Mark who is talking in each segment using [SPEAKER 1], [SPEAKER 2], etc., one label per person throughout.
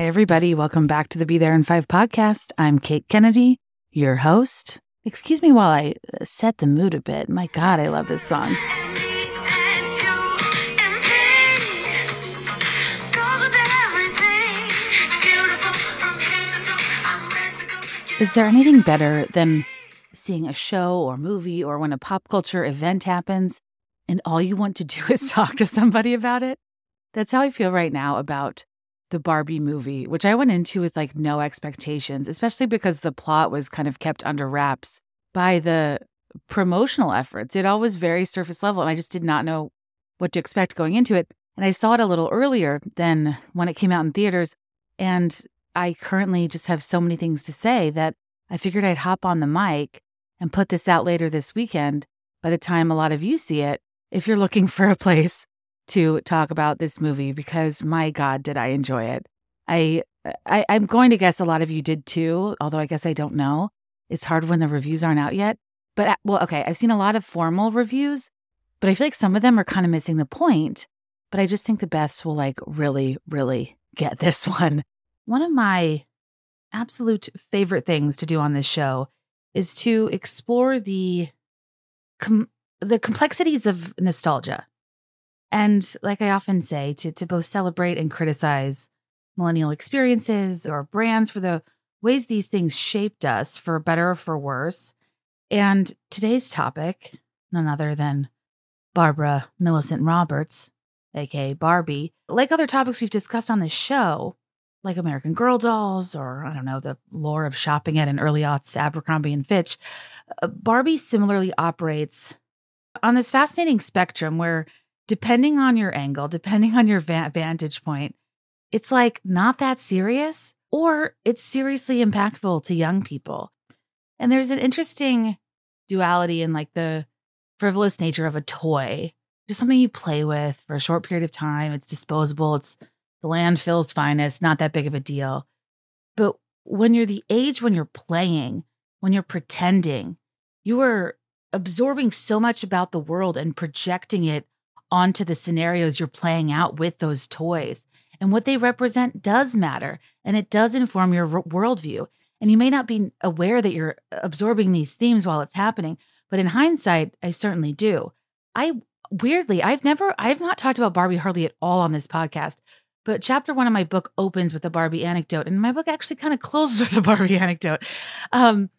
[SPEAKER 1] Hi, everybody. Welcome back to the Be There in Five podcast. I'm Kate Kennedy, your host. Excuse me while I uh, set the mood a bit. My God, I love this song. Is there anything better than seeing a show or movie or when a pop culture event happens and all you want to do is talk to somebody about it? That's how I feel right now about the Barbie movie, which I went into with like no expectations, especially because the plot was kind of kept under wraps by the promotional efforts. It all was very surface level, and I just did not know what to expect going into it. And I saw it a little earlier than when it came out in theaters. And I currently just have so many things to say that I figured I'd hop on the mic and put this out later this weekend by the time a lot of you see it, if you're looking for a place to talk about this movie because my God, did I enjoy it. I, I I'm going to guess a lot of you did too, although I guess I don't know. It's hard when the reviews aren't out yet. But uh, well, okay, I've seen a lot of formal reviews, but I feel like some of them are kind of missing the point. But I just think the best will like really, really get this one. One of my absolute favorite things to do on this show is to explore the com- the complexities of nostalgia. And like I often say, to, to both celebrate and criticize millennial experiences or brands for the ways these things shaped us for better or for worse. And today's topic, none other than Barbara Millicent Roberts, aka Barbie, like other topics we've discussed on this show, like American Girl dolls or I don't know, the lore of shopping at an early aughts Abercrombie and Fitch, uh, Barbie similarly operates on this fascinating spectrum where depending on your angle, depending on your va- vantage point, it's like not that serious or it's seriously impactful to young people. And there's an interesting duality in like the frivolous nature of a toy, just something you play with for a short period of time. It's disposable, it's the landfill's finest, not that big of a deal. But when you're the age when you're playing, when you're pretending, you are absorbing so much about the world and projecting it onto the scenarios you're playing out with those toys. And what they represent does matter and it does inform your worldview. And you may not be aware that you're absorbing these themes while it's happening, but in hindsight, I certainly do. I weirdly, I've never, I've not talked about Barbie hardly at all on this podcast, but chapter one of my book opens with a Barbie anecdote, and my book actually kind of closes with a Barbie anecdote. Um,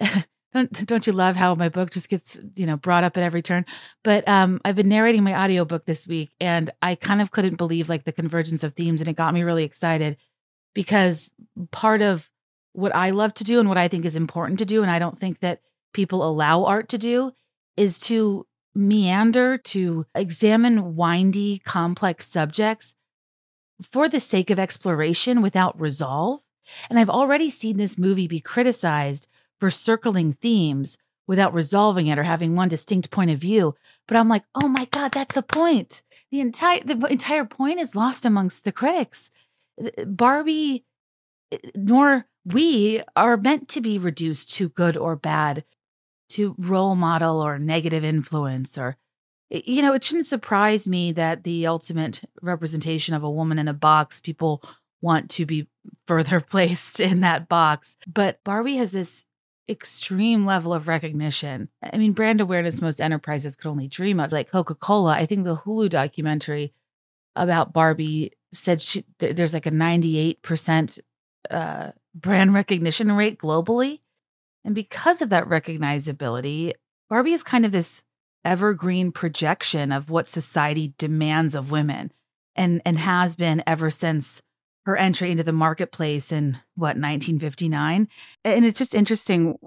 [SPEAKER 1] don't don't you love how my book just gets you know brought up at every turn? But um i've been narrating my audiobook this week and i kind of couldn't believe like the convergence of themes and it got me really excited because part of what i love to do and what i think is important to do and i don't think that people allow art to do is to meander to examine windy complex subjects for the sake of exploration without resolve. And i've already seen this movie be criticized for circling themes without resolving it or having one distinct point of view. But I'm like, oh my God, that's the point. The entire the entire point is lost amongst the critics. Barbie nor we are meant to be reduced to good or bad, to role model or negative influence or you know, it shouldn't surprise me that the ultimate representation of a woman in a box, people want to be further placed in that box. But Barbie has this extreme level of recognition. I mean, brand awareness most enterprises could only dream of, like Coca Cola. I think the Hulu documentary about Barbie said she, there's like a 98% uh, brand recognition rate globally. And because of that recognizability, Barbie is kind of this evergreen projection of what society demands of women and, and has been ever since her entry into the marketplace in what 1959 and it's just interesting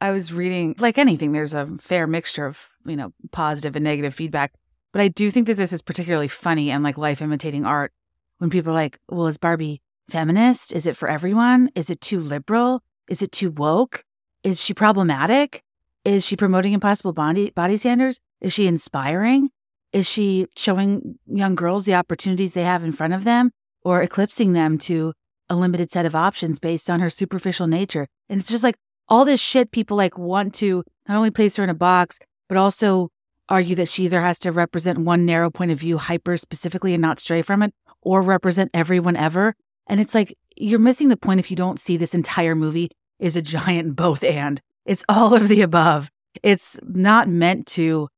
[SPEAKER 1] i was reading like anything there's a fair mixture of you know positive and negative feedback. But i do think that this is particularly funny and like life imitating art when people are like well is barbie feminist? Is it for everyone? Is it too liberal? Is it too woke? Is she problematic? Is she promoting impossible body body standards? Is she inspiring? Is she showing young girls the opportunities they have in front of them or eclipsing them to a limited set of options based on her superficial nature. And it's just like all this shit people like want to not only place her in a box, but also argue that she either has to represent one narrow point of view hyper specifically and not stray from it, or represent everyone ever. And it's like you're missing the point if you don't see this entire movie is a giant both and. It's all of the above. It's not meant to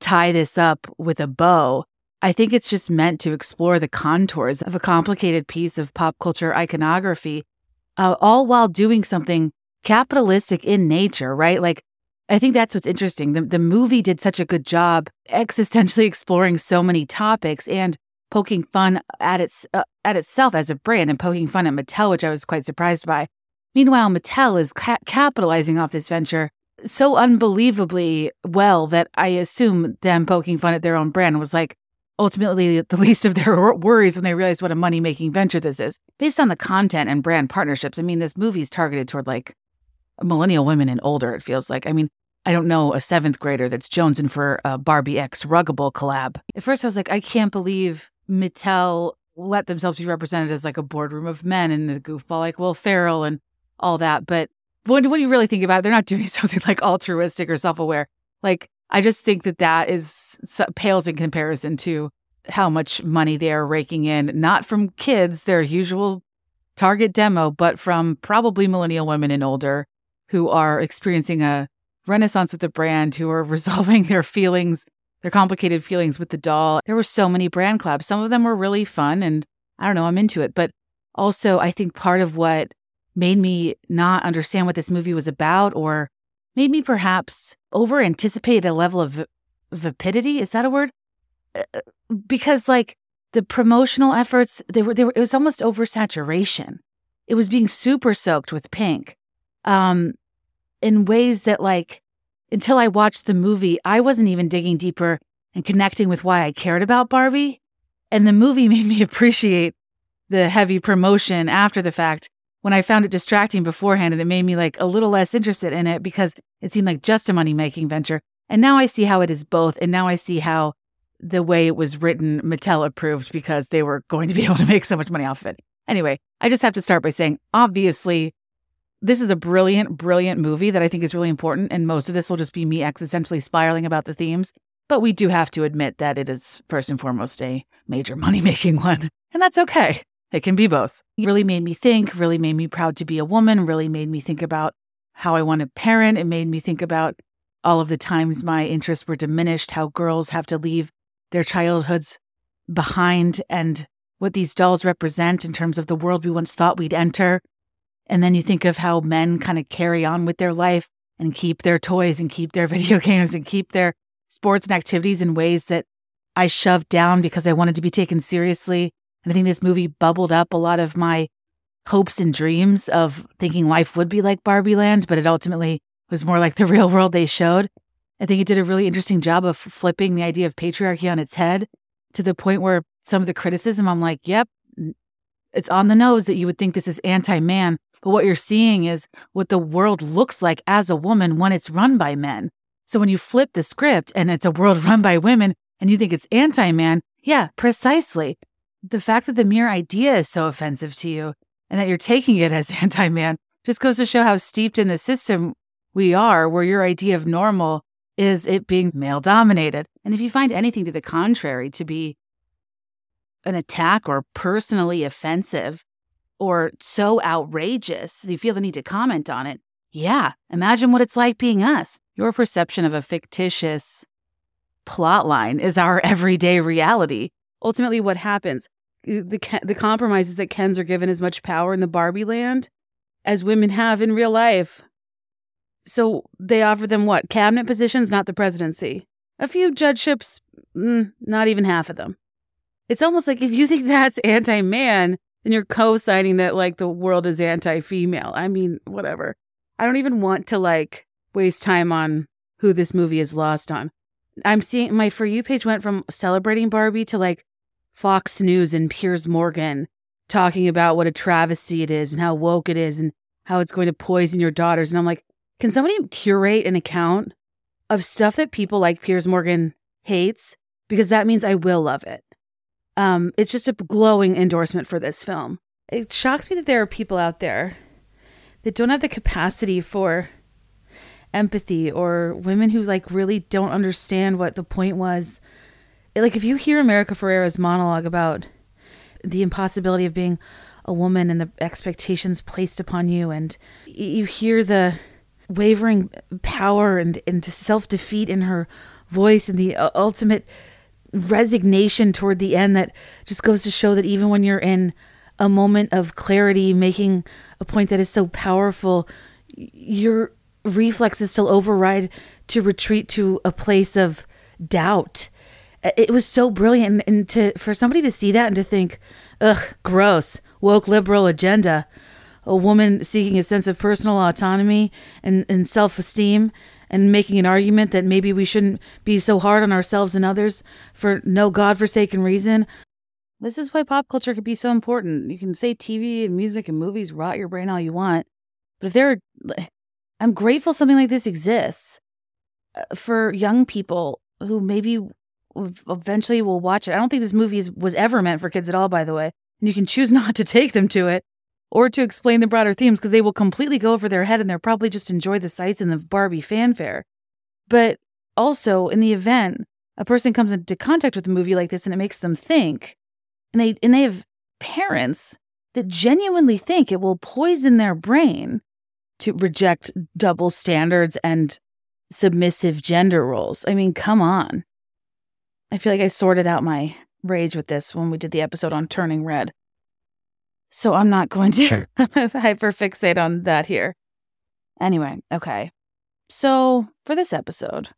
[SPEAKER 1] tie this up with a bow. I think it's just meant to explore the contours of a complicated piece of pop culture iconography, uh, all while doing something capitalistic in nature, right? Like, I think that's what's interesting. The, the movie did such a good job existentially exploring so many topics and poking fun at its uh, at itself as a brand and poking fun at Mattel, which I was quite surprised by. Meanwhile, Mattel is ca- capitalizing off this venture so unbelievably well that I assume them poking fun at their own brand was like ultimately the least of their worries when they realize what a money making venture this is. Based on the content and brand partnerships, I mean, this movie is targeted toward like millennial women and older, it feels like. I mean, I don't know a seventh grader that's jonesing for a Barbie X Ruggable collab. At first, I was like, I can't believe Mattel let themselves be represented as like a boardroom of men and the goofball like Will Ferrell and all that. But when, when you really think about it, they're not doing something like altruistic or self aware. Like, I just think that that is pales in comparison to how much money they are raking in, not from kids, their usual target demo, but from probably millennial women and older who are experiencing a renaissance with the brand, who are resolving their feelings, their complicated feelings with the doll. There were so many brand collabs. Some of them were really fun and I don't know, I'm into it. But also, I think part of what made me not understand what this movie was about or made me perhaps over anticipate a level of vapidity. Is that a word? Uh, uh, because like the promotional efforts, they were, they were, it was almost oversaturation. It was being super soaked with pink. Um, in ways that like until I watched the movie, I wasn't even digging deeper and connecting with why I cared about Barbie. And the movie made me appreciate the heavy promotion after the fact when I found it distracting beforehand and it made me like a little less interested in it because it seemed like just a money making venture. And now I see how it is both. And now I see how the way it was written, Mattel approved because they were going to be able to make so much money off of it. Anyway, I just have to start by saying, obviously, this is a brilliant, brilliant movie that I think is really important. And most of this will just be me existentially spiraling about the themes. But we do have to admit that it is first and foremost a major money making one. And that's okay. It can be both. It really made me think, really made me proud to be a woman, really made me think about how I want to parent. It made me think about all of the times my interests were diminished, how girls have to leave their childhoods behind, and what these dolls represent in terms of the world we once thought we'd enter. And then you think of how men kind of carry on with their life and keep their toys and keep their video games and keep their sports and activities in ways that I shoved down because I wanted to be taken seriously and I think this movie bubbled up a lot of my hopes and dreams of thinking life would be like Barbie Land, but it ultimately was more like the real world they showed. I think it did a really interesting job of flipping the idea of patriarchy on its head to the point where some of the criticism, I'm like, yep, it's on the nose that you would think this is anti man. But what you're seeing is what the world looks like as a woman when it's run by men. So when you flip the script and it's a world run by women and you think it's anti man, yeah, precisely the fact that the mere idea is so offensive to you and that you're taking it as anti man just goes to show how steeped in the system we are, where your idea of normal is it being male dominated. And if you find anything to the contrary to be an attack or personally offensive or so outrageous, you feel the need to comment on it, yeah, imagine what it's like being us. Your perception of a fictitious plot line is our everyday reality ultimately what happens the the compromise is that Kens are given as much power in the Barbie land as women have in real life. So they offer them what? Cabinet positions, not the presidency. A few judgeships, mm, not even half of them. It's almost like if you think that's anti man, then you're co signing that like the world is anti female. I mean, whatever. I don't even want to like waste time on who this movie is lost on. I'm seeing my For You page went from celebrating Barbie to like Fox News and Piers Morgan talking about what a travesty it is and how woke it is and how it's going to poison your daughters. And I'm like, can somebody curate an account of stuff that people like Piers Morgan hates? Because that means I will love it. Um, it's just a glowing endorsement for this film. It shocks me that there are people out there that don't have the capacity for empathy or women who like really don't understand what the point was. Like if you hear America Ferrera's monologue about the impossibility of being a woman and the expectations placed upon you and you hear the wavering power and, and self-defeat in her voice and the uh, ultimate resignation toward the end that just goes to show that even when you're in a moment of clarity making a point that is so powerful your reflexes still override to retreat to a place of doubt it was so brilliant and, to for somebody to see that and to think ugh gross woke liberal agenda a woman seeking a sense of personal autonomy and, and self-esteem and making an argument that maybe we shouldn't be so hard on ourselves and others for no godforsaken reason. This is why pop culture can be so important. You can say TV and music and movies rot your brain all you want, but if there are, I'm grateful something like this exists uh, for young people who maybe eventually will watch it. I don't think this movie is, was ever meant for kids at all, by the way. And you can choose not to take them to it or to explain the broader themes because they will completely go over their head and they'll probably just enjoy the sights and the Barbie fanfare. But also, in the event a person comes into contact with a movie like this and it makes them think, and they and they have parents that genuinely think it will poison their brain to reject double standards and submissive gender roles. I mean, come on. I feel like I sorted out my rage with this when we did the episode on turning red. So I'm not going to sure. hyperfixate on that here. Anyway, okay. So for this episode,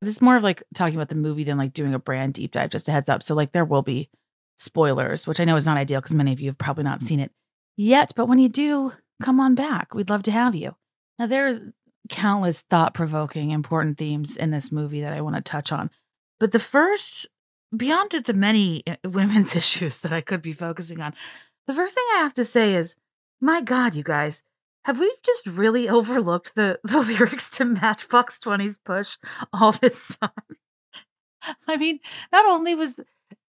[SPEAKER 1] this is more of like talking about the movie than like doing a brand deep dive, just a heads up. So, like, there will be spoilers, which I know is not ideal because many of you have probably not hmm. seen it yet. But when you do, come on back. We'd love to have you. Now, there's countless thought provoking, important themes in this movie that I want to touch on. But the first, beyond the many uh, women's issues that I could be focusing on, the first thing I have to say is, my God, you guys, have we just really overlooked the, the lyrics to Matchbox 20's Push all this time? I mean, not only was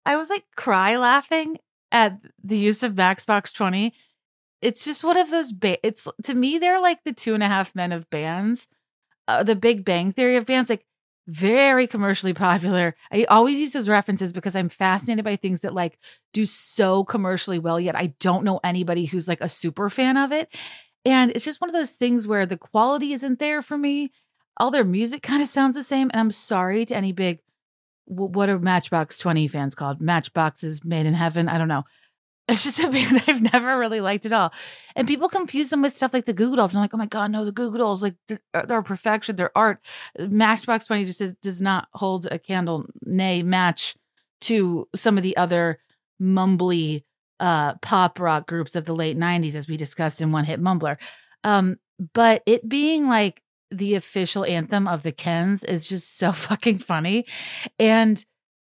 [SPEAKER 1] I was like cry laughing at the use of Matchbox 20, it's just one of those, ba- it's to me, they're like the two and a half men of bands, uh, the Big Bang Theory of bands. Like, very commercially popular. I always use those references because I'm fascinated by things that like do so commercially well, yet I don't know anybody who's like a super fan of it. And it's just one of those things where the quality isn't there for me. All their music kind of sounds the same. And I'm sorry to any big, what are Matchbox 20 fans called? Matchboxes made in heaven. I don't know. It's just a band I've never really liked at all. And people confuse them with stuff like the Goo Dolls. And I'm like, oh my God, no, the Goo Dolls, like they're, uh, they're perfection, their art. Matchbox 20 just is, does not hold a candle, nay, match to some of the other mumbly uh, pop rock groups of the late 90s, as we discussed in One Hit Mumbler. Um, but it being like the official anthem of the Kens is just so fucking funny. And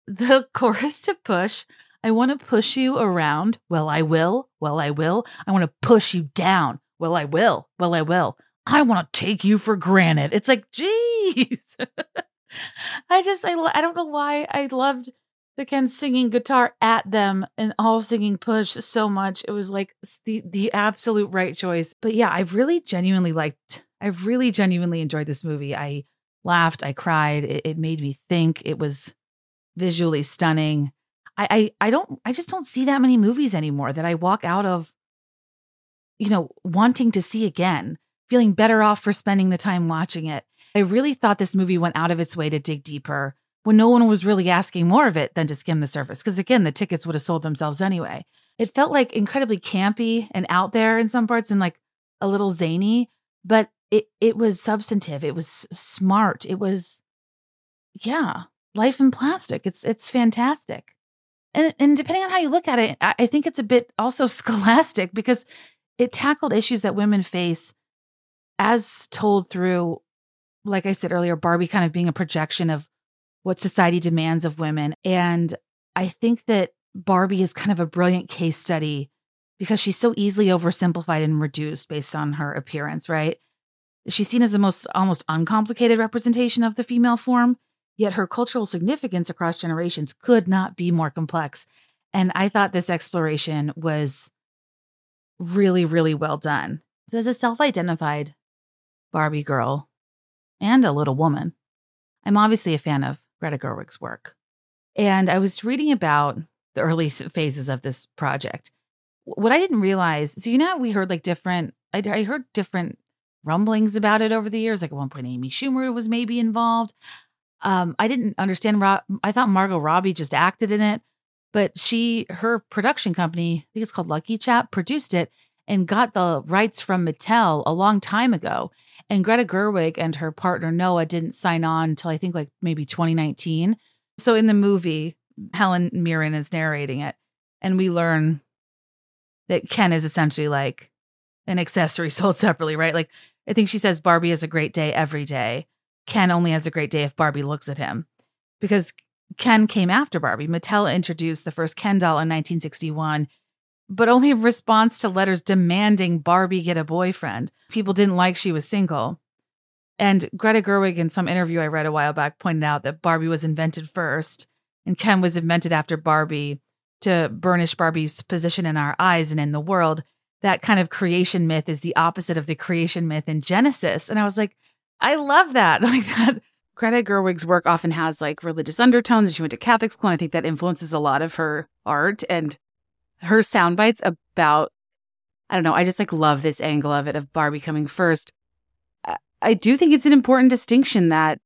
[SPEAKER 1] the chorus to Push I want to push you around. Well, I will. Well, I will. I want to push you down. Well, I will. Well, I will. I want to take you for granted. It's like, geez. I just, I, I don't know why I loved the Ken singing guitar at them and all singing push so much. It was like the, the absolute right choice. But yeah, I really genuinely liked, I really genuinely enjoyed this movie. I laughed, I cried. It, it made me think. It was visually stunning. I, I I don't I just don't see that many movies anymore that I walk out of you know wanting to see again, feeling better off for spending the time watching it. I really thought this movie went out of its way to dig deeper when no one was really asking more of it than to skim the surface because again the tickets would have sold themselves anyway. It felt like incredibly campy and out there in some parts and like a little zany, but it it was substantive. It was smart. It was yeah, life in plastic. It's it's fantastic and and depending on how you look at it, I, I think it's a bit also scholastic because it tackled issues that women face as told through, like I said earlier, Barbie kind of being a projection of what society demands of women. And I think that Barbie is kind of a brilliant case study because she's so easily oversimplified and reduced based on her appearance, right? She's seen as the most almost uncomplicated representation of the female form. Yet her cultural significance across generations could not be more complex. And I thought this exploration was really, really well done. As a self identified Barbie girl and a little woman, I'm obviously a fan of Greta Gerwig's work. And I was reading about the early phases of this project. what I didn't realize, so you know, we heard like different, I, I heard different rumblings about it over the years. Like at one point, Amy Schumer was maybe involved. Um, I didn't understand. I thought Margot Robbie just acted in it, but she, her production company, I think it's called Lucky Chap, produced it and got the rights from Mattel a long time ago. And Greta Gerwig and her partner Noah didn't sign on until I think like maybe 2019. So in the movie, Helen Mirren is narrating it, and we learn that Ken is essentially like an accessory sold separately, right? Like I think she says Barbie has a great day every day. Ken only has a great day if Barbie looks at him. Because Ken came after Barbie. Mattel introduced the first Ken doll in 1961, but only in response to letters demanding Barbie get a boyfriend. People didn't like she was single. And Greta Gerwig, in some interview I read a while back, pointed out that Barbie was invented first and Ken was invented after Barbie to burnish Barbie's position in our eyes and in the world. That kind of creation myth is the opposite of the creation myth in Genesis. And I was like, I love that. Like that. Greta Gerwig's work often has like religious undertones, and she went to Catholic school. And I think that influences a lot of her art and her sound bites about. I don't know. I just like love this angle of it of Barbie coming first. I do think it's an important distinction that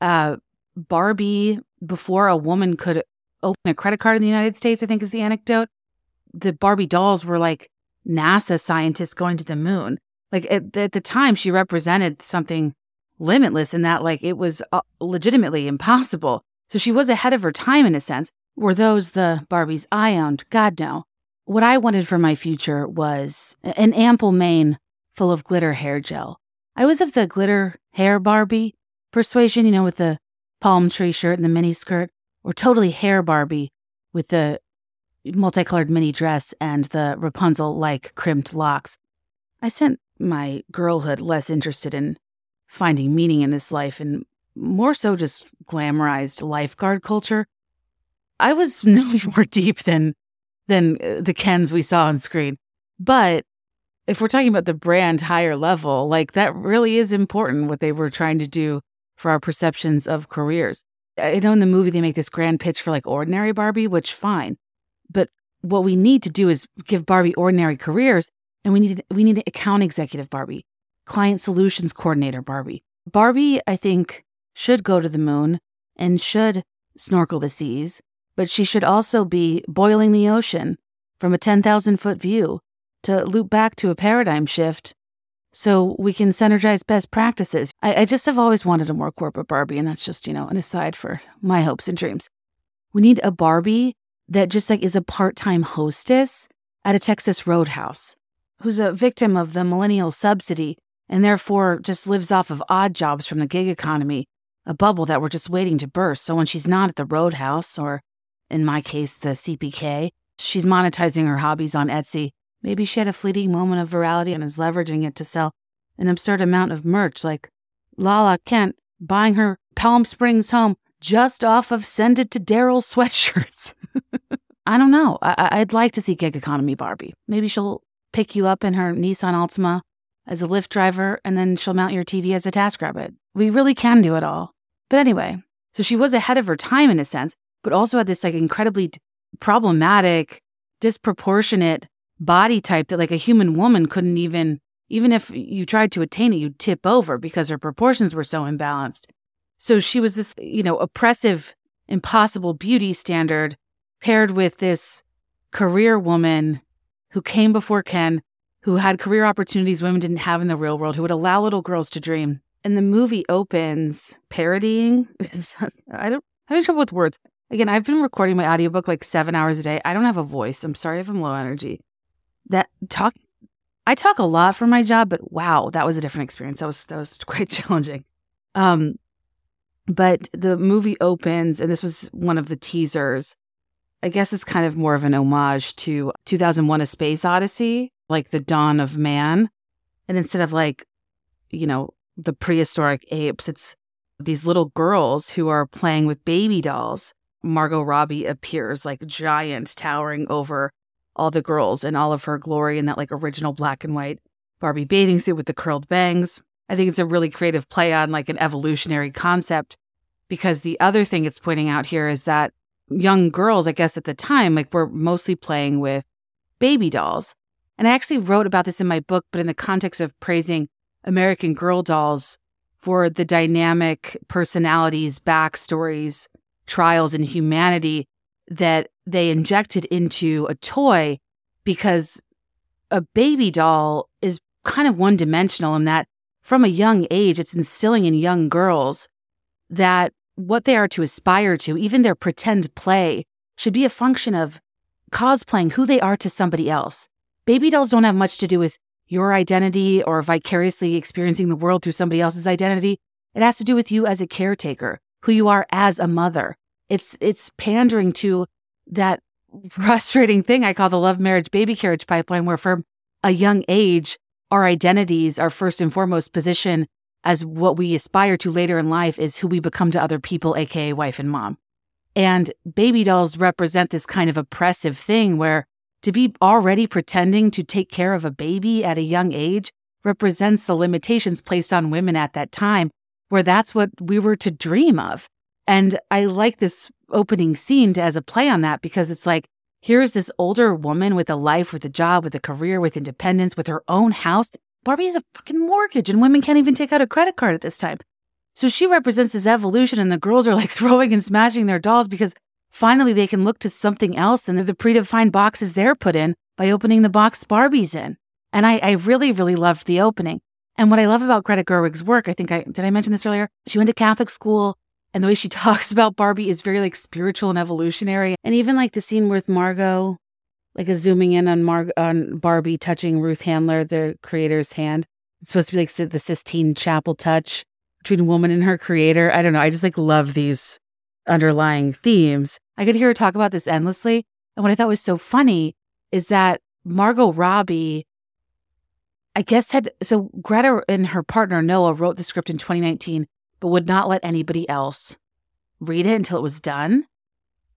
[SPEAKER 1] uh, Barbie, before a woman could open a credit card in the United States, I think is the anecdote. The Barbie dolls were like NASA scientists going to the moon. Like at, at the time, she represented something limitless in that, like, it was uh, legitimately impossible. So she was ahead of her time in a sense. Were those the Barbies I owned? God, no. What I wanted for my future was an ample mane full of glitter hair gel. I was of the glitter hair Barbie persuasion, you know, with the palm tree shirt and the mini skirt, or totally hair Barbie with the multicolored mini dress and the Rapunzel like crimped locks. I spent my girlhood less interested in finding meaning in this life and more so just glamorized lifeguard culture. I was no more deep than than uh, the Kens we saw on screen. But if we're talking about the brand higher level, like that really is important what they were trying to do for our perceptions of careers. I know in the movie they make this grand pitch for like ordinary Barbie, which fine. But what we need to do is give Barbie ordinary careers and we need we need an account executive Barbie, client solutions coordinator Barbie. Barbie, I think, should go to the moon and should snorkel the seas, but she should also be boiling the ocean from a 10,000 foot view to loop back to a paradigm shift so we can synergize best practices. I, I, just have always wanted a more corporate Barbie, and that's just, you know, an aside for my hopes and dreams. We need a Barbie that just like is a part time hostess at a Texas roadhouse who's a victim of the millennial subsidy and therefore just lives off of odd jobs from the gig economy, a bubble that we're just waiting to burst. So when she's not at the roadhouse, or in my case, the CPK, she's monetizing her hobbies on Etsy Maybe she had a fleeting moment of virality and is leveraging it to sell an absurd amount of merch, like Lala Kent buying her Palm Springs home just off of Send It to Daryl sweatshirts. I don't know. I- would like to see gig economy Barbie. Maybe she'll pick you up in her Nissan Altima as a Lyft driver, and then she'll mount your TV as a TaskRabbit. We really can do it all. But anyway, so she was ahead of her time in a sense, but also had this like incredibly problematic, disproportionate body type that like a human woman couldn't even even if you tried to attain it you'd tip over because her proportions were so imbalanced so she was this you know oppressive impossible beauty standard paired with this career woman who came before ken who had career opportunities women didn't have in the real world who would allow little girls to dream and the movie opens parodying i don't I'm have trouble with words again i've been recording my audiobook like seven hours a day i don't have a voice i'm sorry if i'm low energy that talk I talk a lot for my job, but wow, that was a different experience. That was that was quite challenging. Um but the movie opens and this was one of the teasers. I guess it's kind of more of an homage to 2001 A Space Odyssey, like the dawn of man. And instead of like, you know, the prehistoric apes, it's these little girls who are playing with baby dolls. Margot Robbie appears like giant towering over all the girls in all of her glory in that like original black and white Barbie bathing suit with the curled bangs. I think it's a really creative play on like an evolutionary concept because the other thing it's pointing out here is that young girls, I guess at the time, like were mostly playing with baby dolls. And I actually wrote about this in my book, but in the context of praising American Girl dolls for the dynamic personalities, backstories, trials, and humanity that they injected into a toy because a baby doll is kind of one dimensional in that from a young age, it's instilling in young girls that what they are to aspire to, even their pretend play, should be a function of cosplaying who they are to somebody else. Baby dolls don't have much to do with your identity or vicariously experiencing the world through somebody else's identity. It has to do with you as a caretaker, who you are as a mother. It's it's pandering to that frustrating thing I call the love marriage baby carriage pipeline where from a young age our identities, our first and foremost position as what we aspire to later in life is who we become to other people, aka wife and mom. And baby dolls represent this kind of oppressive thing where to be already pretending to take care of a baby at a young age represents the limitations placed on women at that time, where that's what we were to dream of. And I like this opening scene to, as a play on that because it's like, here's this older woman with a life, with a job, with a career, with independence, with her own house. Barbie has a fucking mortgage and women can't even take out a credit card at this time. So she represents this evolution, and the girls are like throwing and smashing their dolls because finally they can look to something else than the predefined boxes they're put in by opening the box Barbie's in. And I, I really, really loved the opening. And what I love about Greta Gerwig's work, I think I did I mention this earlier? She went to Catholic school and the way she talks about Barbie is very like spiritual and evolutionary. And even like the scene with Margot, like a zooming in on Mar- on Barbie touching Ruth Handler, the creator's hand. It's supposed to be like the Sistine Chapel touch between woman and her creator. I don't know. I just like love these underlying themes. I could hear her talk about this endlessly. And what I thought was so funny is that Margot Robbie, I guess, had so Greta and her partner Noah wrote the script in 2019, but would not let anybody else read it until it was done.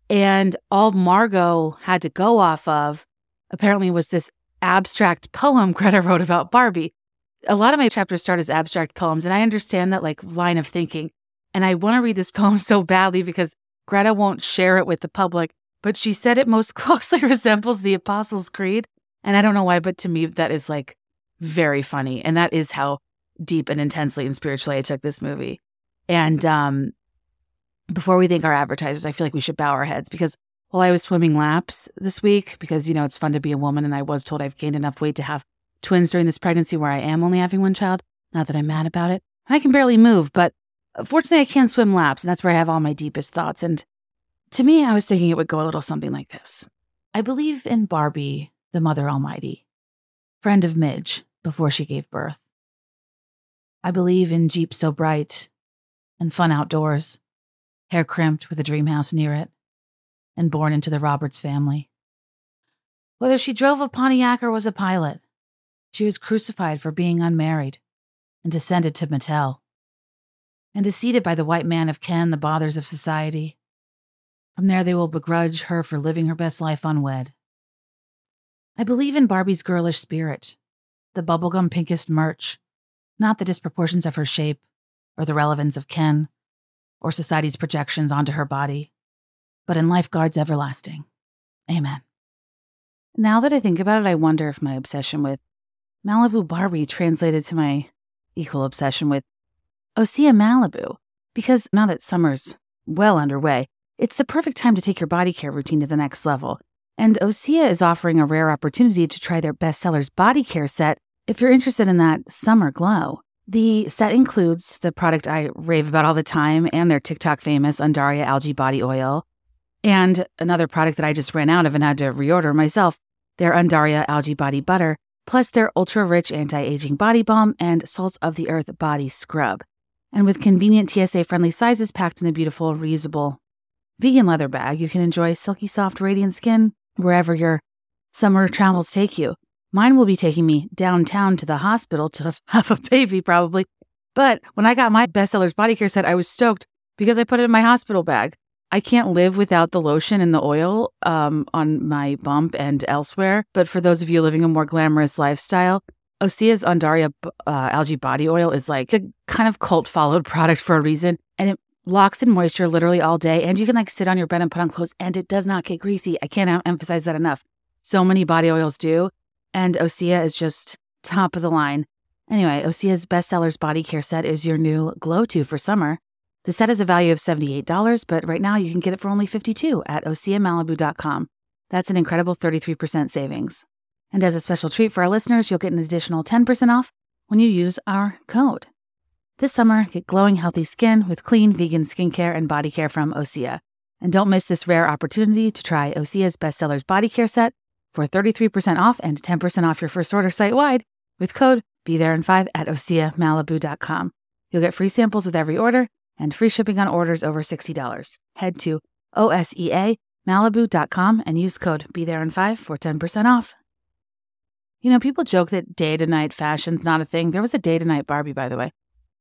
[SPEAKER 1] And all Margot had to go off of apparently was this abstract poem Greta wrote about Barbie a lot of my chapters start as abstract poems, and I understand that like line of thinking. And I want to read this poem so badly because Greta won't share it with the public, but she said it most closely resembles the Apostles' Creed. And I don't know why, but to me, that is like very funny. And that is how deep and intensely and spiritually I took this movie. And um, before we thank our advertisers, I feel like we should bow our heads because while I was swimming laps this week, because, you know, it's fun to be a woman and I was told I've gained enough weight to have twins during this pregnancy where I am only having one child. Not that I'm mad about it. I can barely move, but fortunately I can swim laps, and that's where I have all my deepest thoughts. And to me, I was thinking it would go a little something like this I believe in Barbie, the Mother Almighty, friend of Midge before she gave birth. I believe in Jeep so bright and fun outdoors, hair crimped with a dream house near it, and born into the Roberts family. Whether she drove a Pontiac or was a pilot, she was crucified for being unmarried and descended to Mattel, and defeated by the white man of Ken, the bothers of society. From there, they will begrudge her for living her best life unwed. I believe in Barbie's girlish spirit, the bubblegum pinkest merch, not the disproportions of her shape or the relevance of Ken or society's projections onto her body, but in lifeguards everlasting. Amen. Now that I think about it, I wonder if my obsession with Malibu Barbie translated to my equal obsession with Oh, Osea Malibu, because now that summer's well underway, it's the perfect time to take your body care routine to the next level. And Osea is offering a rare opportunity to try their bestsellers body care set if you're interested in that summer glow. The set includes the product I rave about all the time and their TikTok famous Undaria algae body oil, and another product that I just ran out of and had to reorder myself, their Undaria algae body butter, plus their ultra rich anti aging body balm and salt of the earth body scrub. And with convenient TSA friendly sizes packed in a beautiful, reusable vegan leather bag, you can enjoy silky soft, radiant skin wherever your summer travels take you. Mine will be taking me downtown to the hospital to have a baby, probably. But when I got my bestsellers body care set, I was stoked because I put it in my hospital bag. I can't live without the lotion and the oil um, on my bump and elsewhere. But for those of you living a more glamorous lifestyle, Osea's Undaria uh, algae body oil is like the kind of cult followed product for a reason. And it locks in moisture literally all day. And you can like sit on your bed and put on clothes and it does not get greasy. I can't emphasize that enough. so many body oils do. And Osea is just top of the line. Anyway, Osea's bestsellers body care set is your new glow to for summer. The set has a value of $78, but right now you can get it for only $52 at OseaMalibu.com. That's an incredible 33% savings. And as a special treat for our listeners, you'll get an additional 10% off when you use our code. This summer, get glowing, healthy skin with clean, vegan skincare and body care from Osea. And don't miss this rare opportunity to try Osea's bestsellers body care set for 33% off and 10% off your first order site wide with code be there in 5 at OseaMalibu.com. You'll get free samples with every order and free shipping on orders over $60. Head to OSEAMalibu.com and use code be there in 5 for 10% off. You know, people joke that day to night fashion's not a thing. There was a day to night Barbie, by the way.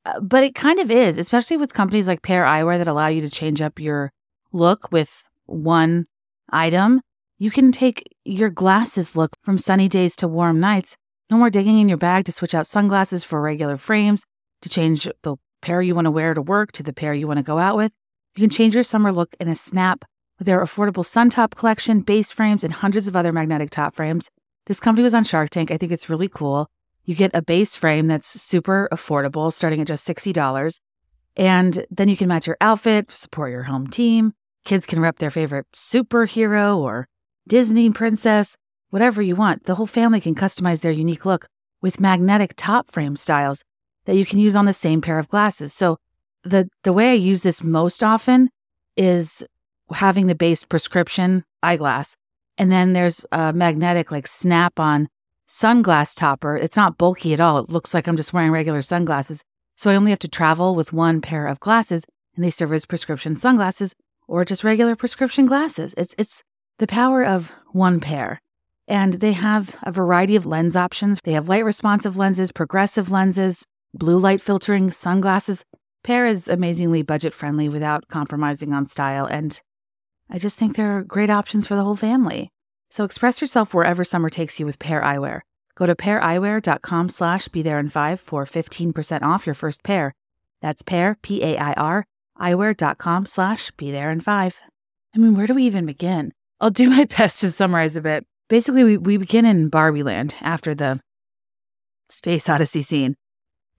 [SPEAKER 1] Uh, but it kind of is, especially with companies like Pair Eyewear that allow you to change up your look with one item. You can take your glasses look from sunny days to warm nights no more digging in your bag to switch out sunglasses for regular frames, to change the pair you want to wear to work to the pair you want to go out with. You can change your summer look in a snap with their affordable sun top collection, base frames, and hundreds of other magnetic top frames. This company was on Shark Tank. I think it's really cool. You get a base frame that's super affordable, starting at just $60. And then you can match your outfit, support your home team. Kids can rep their favorite superhero or Disney princess whatever you want. The whole family can customize their unique look with magnetic top frame styles that you can use on the same pair of glasses. So the the way I use this most often is having the base prescription eyeglass and then there's a magnetic like snap-on sunglass topper. It's not bulky at all. It looks like I'm just wearing regular sunglasses. So I only have to travel with one pair of glasses and they serve as prescription sunglasses or just regular prescription glasses. It's it's the power of one pair. And they have a variety of lens options. They have light responsive lenses, progressive lenses, blue light filtering, sunglasses. Pair is amazingly budget friendly without compromising on style. And I just think they're great options for the whole family. So express yourself wherever summer takes you with Pair Eyewear. Go to paireyewear.com slash be there in five for 15% off your first pair. That's pair, P A I R, eyewear.com slash be there in five. I mean, where do we even begin? I'll do my best to summarize a bit basically we, we begin in Barbie land after the space odyssey scene.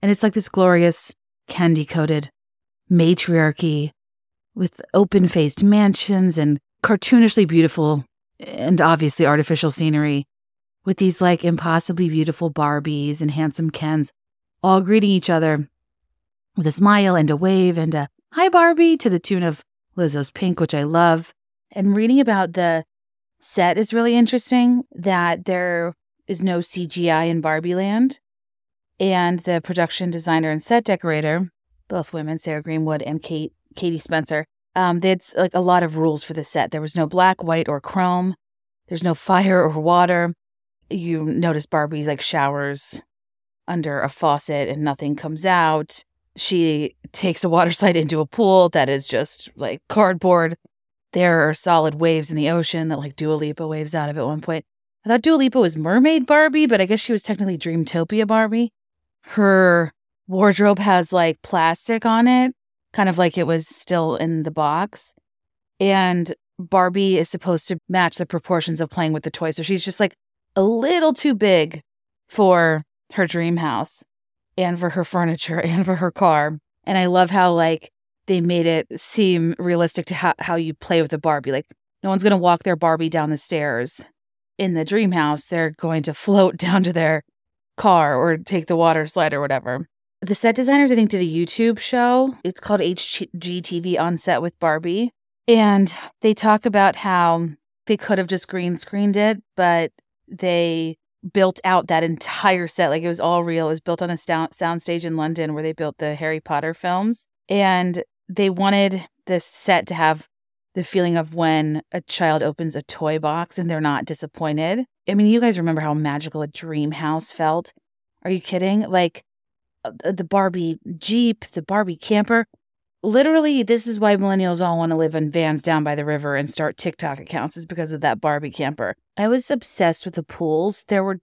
[SPEAKER 1] And it's like this glorious candy coated matriarchy with open faced mansions and cartoonishly beautiful and obviously artificial scenery with these like impossibly beautiful Barbies and handsome Kens all greeting each other with a smile and a wave and a hi Barbie to the tune of Lizzo's Pink, which I love. And reading about the set is really interesting that there is no CGI in Barbie Land. And the production designer and set decorator, both women, Sarah Greenwood and Kate Katie Spencer, um, they had like a lot of rules for the set. There was no black, white, or chrome. There's no fire or water. You notice Barbie's like showers under a faucet and nothing comes out. She takes a water slide into a pool that is just like cardboard there are solid waves in the ocean that like Dua Lipa waves out of at one point. I thought Dua Lipa was Mermaid Barbie, but I guess she was technically Dreamtopia Barbie. Her wardrobe has like plastic on it, kind of like it was still in the box. And Barbie is supposed to match the proportions of playing with the toy. So she's just like a little too big for her dream house and for her furniture and for her car. And I love how like they made it seem realistic to ha- how you play with a Barbie. Like, no one's going to walk their Barbie down the stairs in the dream house. They're going to float down to their car or take the water slide or whatever. The set designers, I think, did a YouTube show. It's called HGTV On Set with Barbie. And they talk about how they could have just green screened it, but they built out that entire set. Like it was all real. It was built on a sound soundstage in London where they built the Harry Potter films. And they wanted this set to have the feeling of when a child opens a toy box and they're not disappointed. I mean, you guys remember how magical a dream house felt? Are you kidding? Like the Barbie Jeep, the Barbie camper. Literally, this is why millennials all want to live in vans down by the river and start TikTok accounts, is because of that Barbie camper. I was obsessed with the pools. There were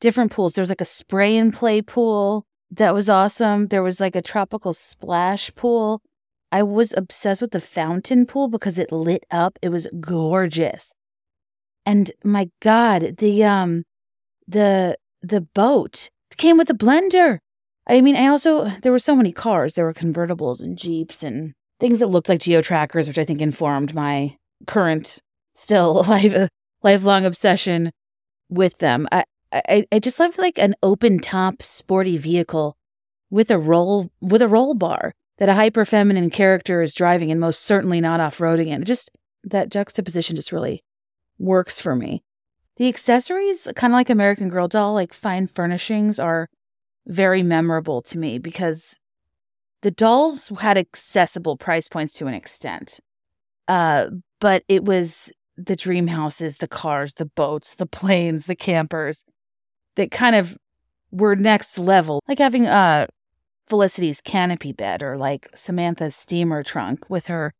[SPEAKER 1] different pools. There was like a spray and play pool that was awesome. There was like a tropical splash pool. I was obsessed with the fountain pool because it lit up. It was gorgeous. And my God, the um the the boat came with a blender. I mean, I also there were so many cars. There were convertibles and jeeps and things that looked like geo trackers, which I think informed my current, still life lifelong obsession with them. I, I I just love like an open top sporty vehicle with a roll with a roll bar that a hyper feminine character is driving and most certainly not off roading in. It just that juxtaposition just really works for me. The accessories, kind of like American Girl doll, like fine furnishings, are very memorable to me because the dolls had accessible price points to an extent. Uh, but it was the dream houses, the cars, the boats, the planes, the campers that kind of were next level, like having uh Felicity's canopy bed or like Samantha's steamer trunk with her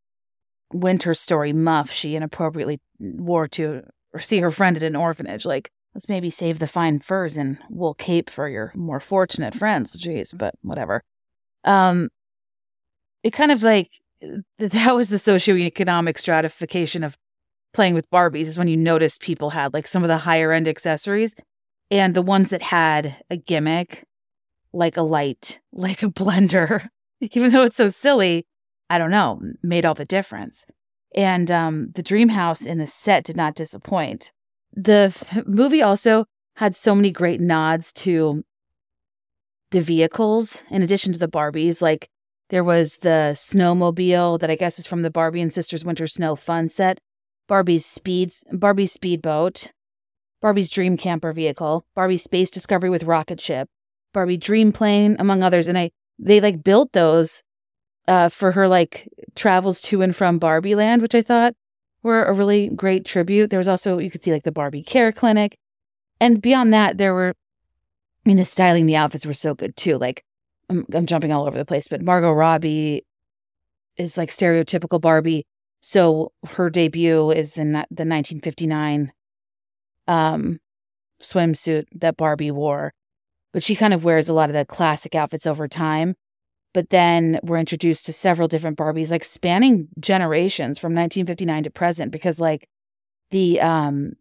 [SPEAKER 1] winter story muff she inappropriately wore to or see her friend at an orphanage. Like, let's maybe save the fine furs and wool cape for your more fortunate friends. Jeez, but whatever. Um, it kind of like that was the socioeconomic stratification of playing with Barbies is when you noticed people had like some of the higher end accessories and the ones that had a gimmick like a light, like a blender, even though it's so silly, I don't know, made all the difference. And um, the dream house in the set did not disappoint. The f- movie also had so many great nods to the vehicles, in addition to the Barbies. Like there was the snowmobile that I guess is from the Barbie and Sisters Winter Snow Fun set, Barbie's speed, Barbie's speedboat, Barbie's dream camper vehicle, Barbie's space discovery with rocket ship, Barbie Dream Plane, among others. And I they like built those uh, for her like travels to and from Barbie Land, which I thought were a really great tribute. There was also you could see like the Barbie Care Clinic, and beyond that, there were. I mean, the styling, the outfits were so good too. Like, I'm, I'm jumping all over the place, but Margot Robbie is like stereotypical Barbie. So her debut is in the 1959 um, swimsuit that Barbie wore but she kind of wears a lot of the classic outfits over time. But then we're introduced to several different Barbies, like spanning generations from 1959 to present, because like the um,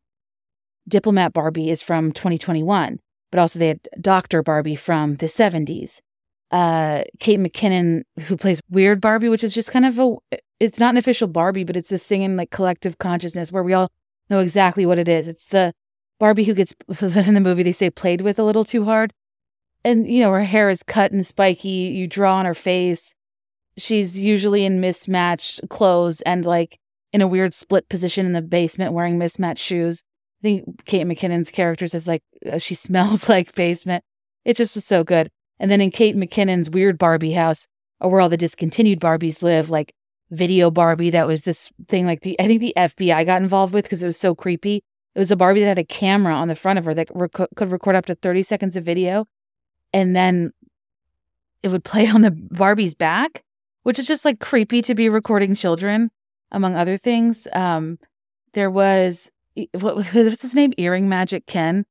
[SPEAKER 1] Diplomat Barbie is from 2021, but also they had Dr. Barbie from the 70s. Uh, Kate McKinnon, who plays Weird Barbie, which is just kind of a, it's not an official Barbie, but it's this thing in like collective consciousness where we all know exactly what it is. It's the Barbie who gets, in the movie, they say played with a little too hard and you know her hair is cut and spiky. You draw on her face. She's usually in mismatched clothes and like in a weird split position in the basement wearing mismatched shoes. I think kate mckinnon's character says like uh, she smells like basement. It just was so good. And then in kate mckinnon's weird barbie house or where all the discontinued barbies live like video barbie that was this thing like the i think the fbi got involved with because it was so creepy. It was a barbie that had a camera on the front of her that rec- could record up to 30 seconds of video and then it would play on the Barbie's back, which is just like creepy to be recording children, among other things. Um, there was what was his name? Earring Magic Ken.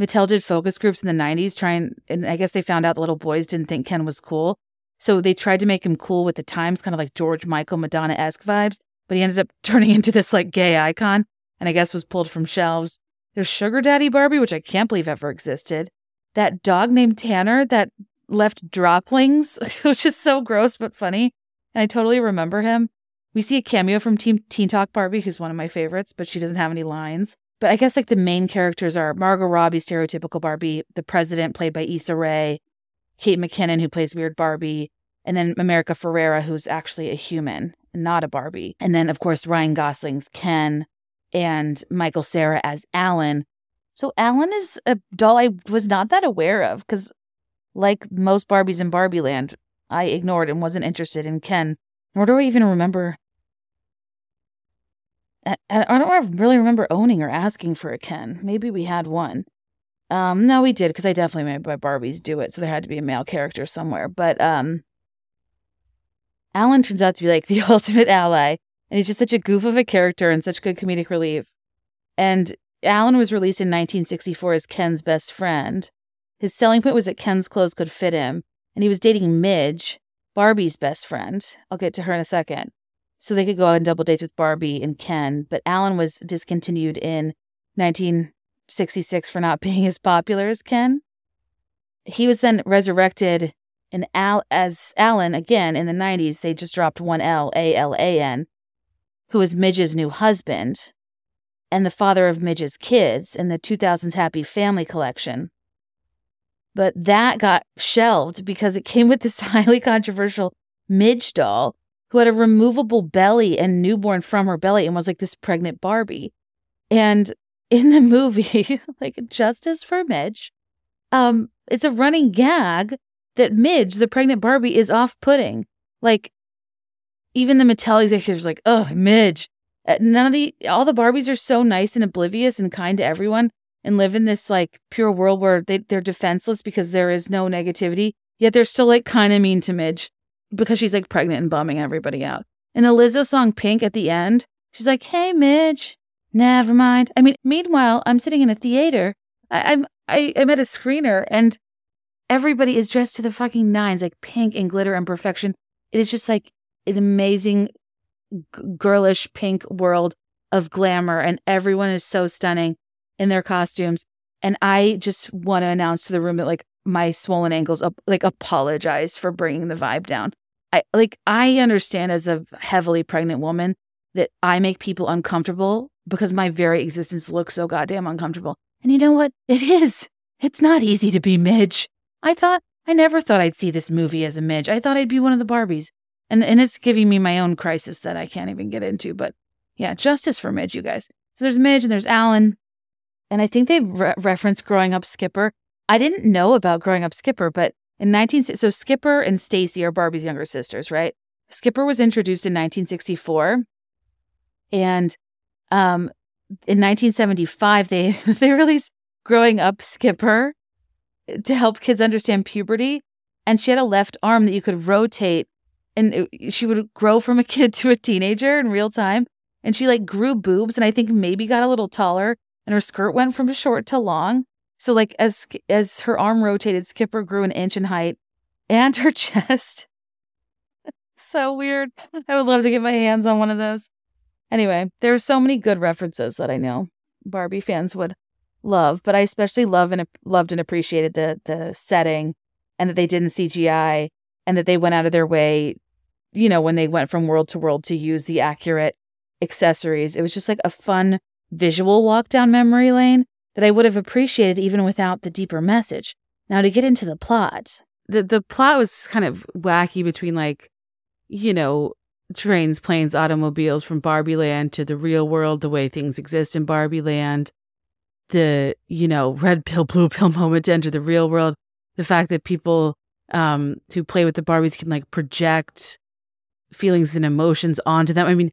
[SPEAKER 1] Mattel did focus groups in the 90s trying, and I guess they found out the little boys didn't think Ken was cool. So they tried to make him cool with the times, kind of like George Michael Madonna esque vibes, but he ended up turning into this like gay icon and I guess was pulled from shelves. There's Sugar Daddy Barbie, which I can't believe ever existed that dog named Tanner that left droplings, which is so gross but funny. And I totally remember him. We see a cameo from Team Teen Talk Barbie, who's one of my favorites, but she doesn't have any lines. But I guess like the main characters are Margot Robbie, stereotypical Barbie, the president played by Issa Rae, Kate McKinnon, who plays weird Barbie, and then America Ferrera, who's actually a human, not a Barbie. And then, of course, Ryan Gosling's Ken and Michael Cera as Alan, so Alan is a doll I was not that aware of because, like most Barbies in Barbie Land, I ignored and wasn't interested in Ken. Nor do I even remember. I, I don't really remember owning or asking for a Ken. Maybe we had one. Um, no, we did because I definitely made my Barbies do it, so there had to be a male character somewhere. But um, Alan turns out to be like the ultimate ally, and he's just such a goof of a character and such good comedic relief. And Alan was released in 1964 as Ken's best friend. His selling point was that Ken's clothes could fit him, and he was dating Midge, Barbie's best friend. I'll get to her in a second. So they could go on double dates with Barbie and Ken, but Alan was discontinued in 1966 for not being as popular as Ken. He was then resurrected in Al- as Alan again in the 90s. They just dropped one L, A L A N, who was Midge's new husband and the father of Midge's kids in the 2000s Happy Family collection. But that got shelved because it came with this highly controversial Midge doll who had a removable belly and newborn from her belly and was like this pregnant Barbie. And in the movie, like Justice for Midge, um, it's a running gag that Midge, the pregnant Barbie, is off putting. Like, even the Mattel executives, like, oh, Midge. Uh, none of the, all the Barbies are so nice and oblivious and kind to everyone and live in this like pure world where they, they're defenseless because there is no negativity, yet they're still like kind of mean to Midge because she's like pregnant and bumming everybody out. In the Lizzo song Pink at the end, she's like, hey, Midge, never mind. I mean, meanwhile, I'm sitting in a theater. I, I'm, I, I'm at a screener and everybody is dressed to the fucking nines, like pink and glitter and perfection. It is just like an amazing, g- girlish pink world of glamour, and everyone is so stunning in their costumes. And I just want to announce to the room that like my swollen ankles like apologize for bringing the vibe down. I like I understand as a heavily pregnant woman that I make people uncomfortable because my very existence looks so goddamn uncomfortable. And you know what? It is. It's not easy to be Midge. I thought I never thought I'd see this movie as a Midge. I thought I'd be one of the Barbies. And and it's giving me my own crisis that I can't even get into, but yeah, justice for Midge, you guys. So there's Midge and there's Alan. And I think they re- reference growing up Skipper. I didn't know about growing up Skipper, but in 19 so Skipper and Stacy are Barbie's younger sisters, right? Skipper was introduced in 1964, and um, in 1975 they they released Growing Up Skipper to help kids understand puberty, and she had a left arm that you could rotate, and it, she would grow from a kid to a teenager in real time, and she like grew boobs, and I think maybe got a little taller, and her skirt went from short to long. So like as as her arm rotated, Skipper grew an inch in height and her chest. so weird. I would love to get my hands on one of those. Anyway, there are so many good references that I know Barbie fans would love, but I especially love and loved and appreciated the the setting and that they didn't CGI and that they went out of their way, you know, when they went from world to world to use the accurate accessories. It was just like a fun visual walk down memory lane that I would have appreciated even without the deeper message. Now, to get into the plot,
[SPEAKER 2] the the plot was kind of wacky between like, you know, trains, planes, automobiles from Barbie Land to the real world, the way things exist in Barbie Land, the you know red pill, blue pill moment to enter the real world, the fact that people um who play with the Barbies can like project feelings and emotions onto them. I mean,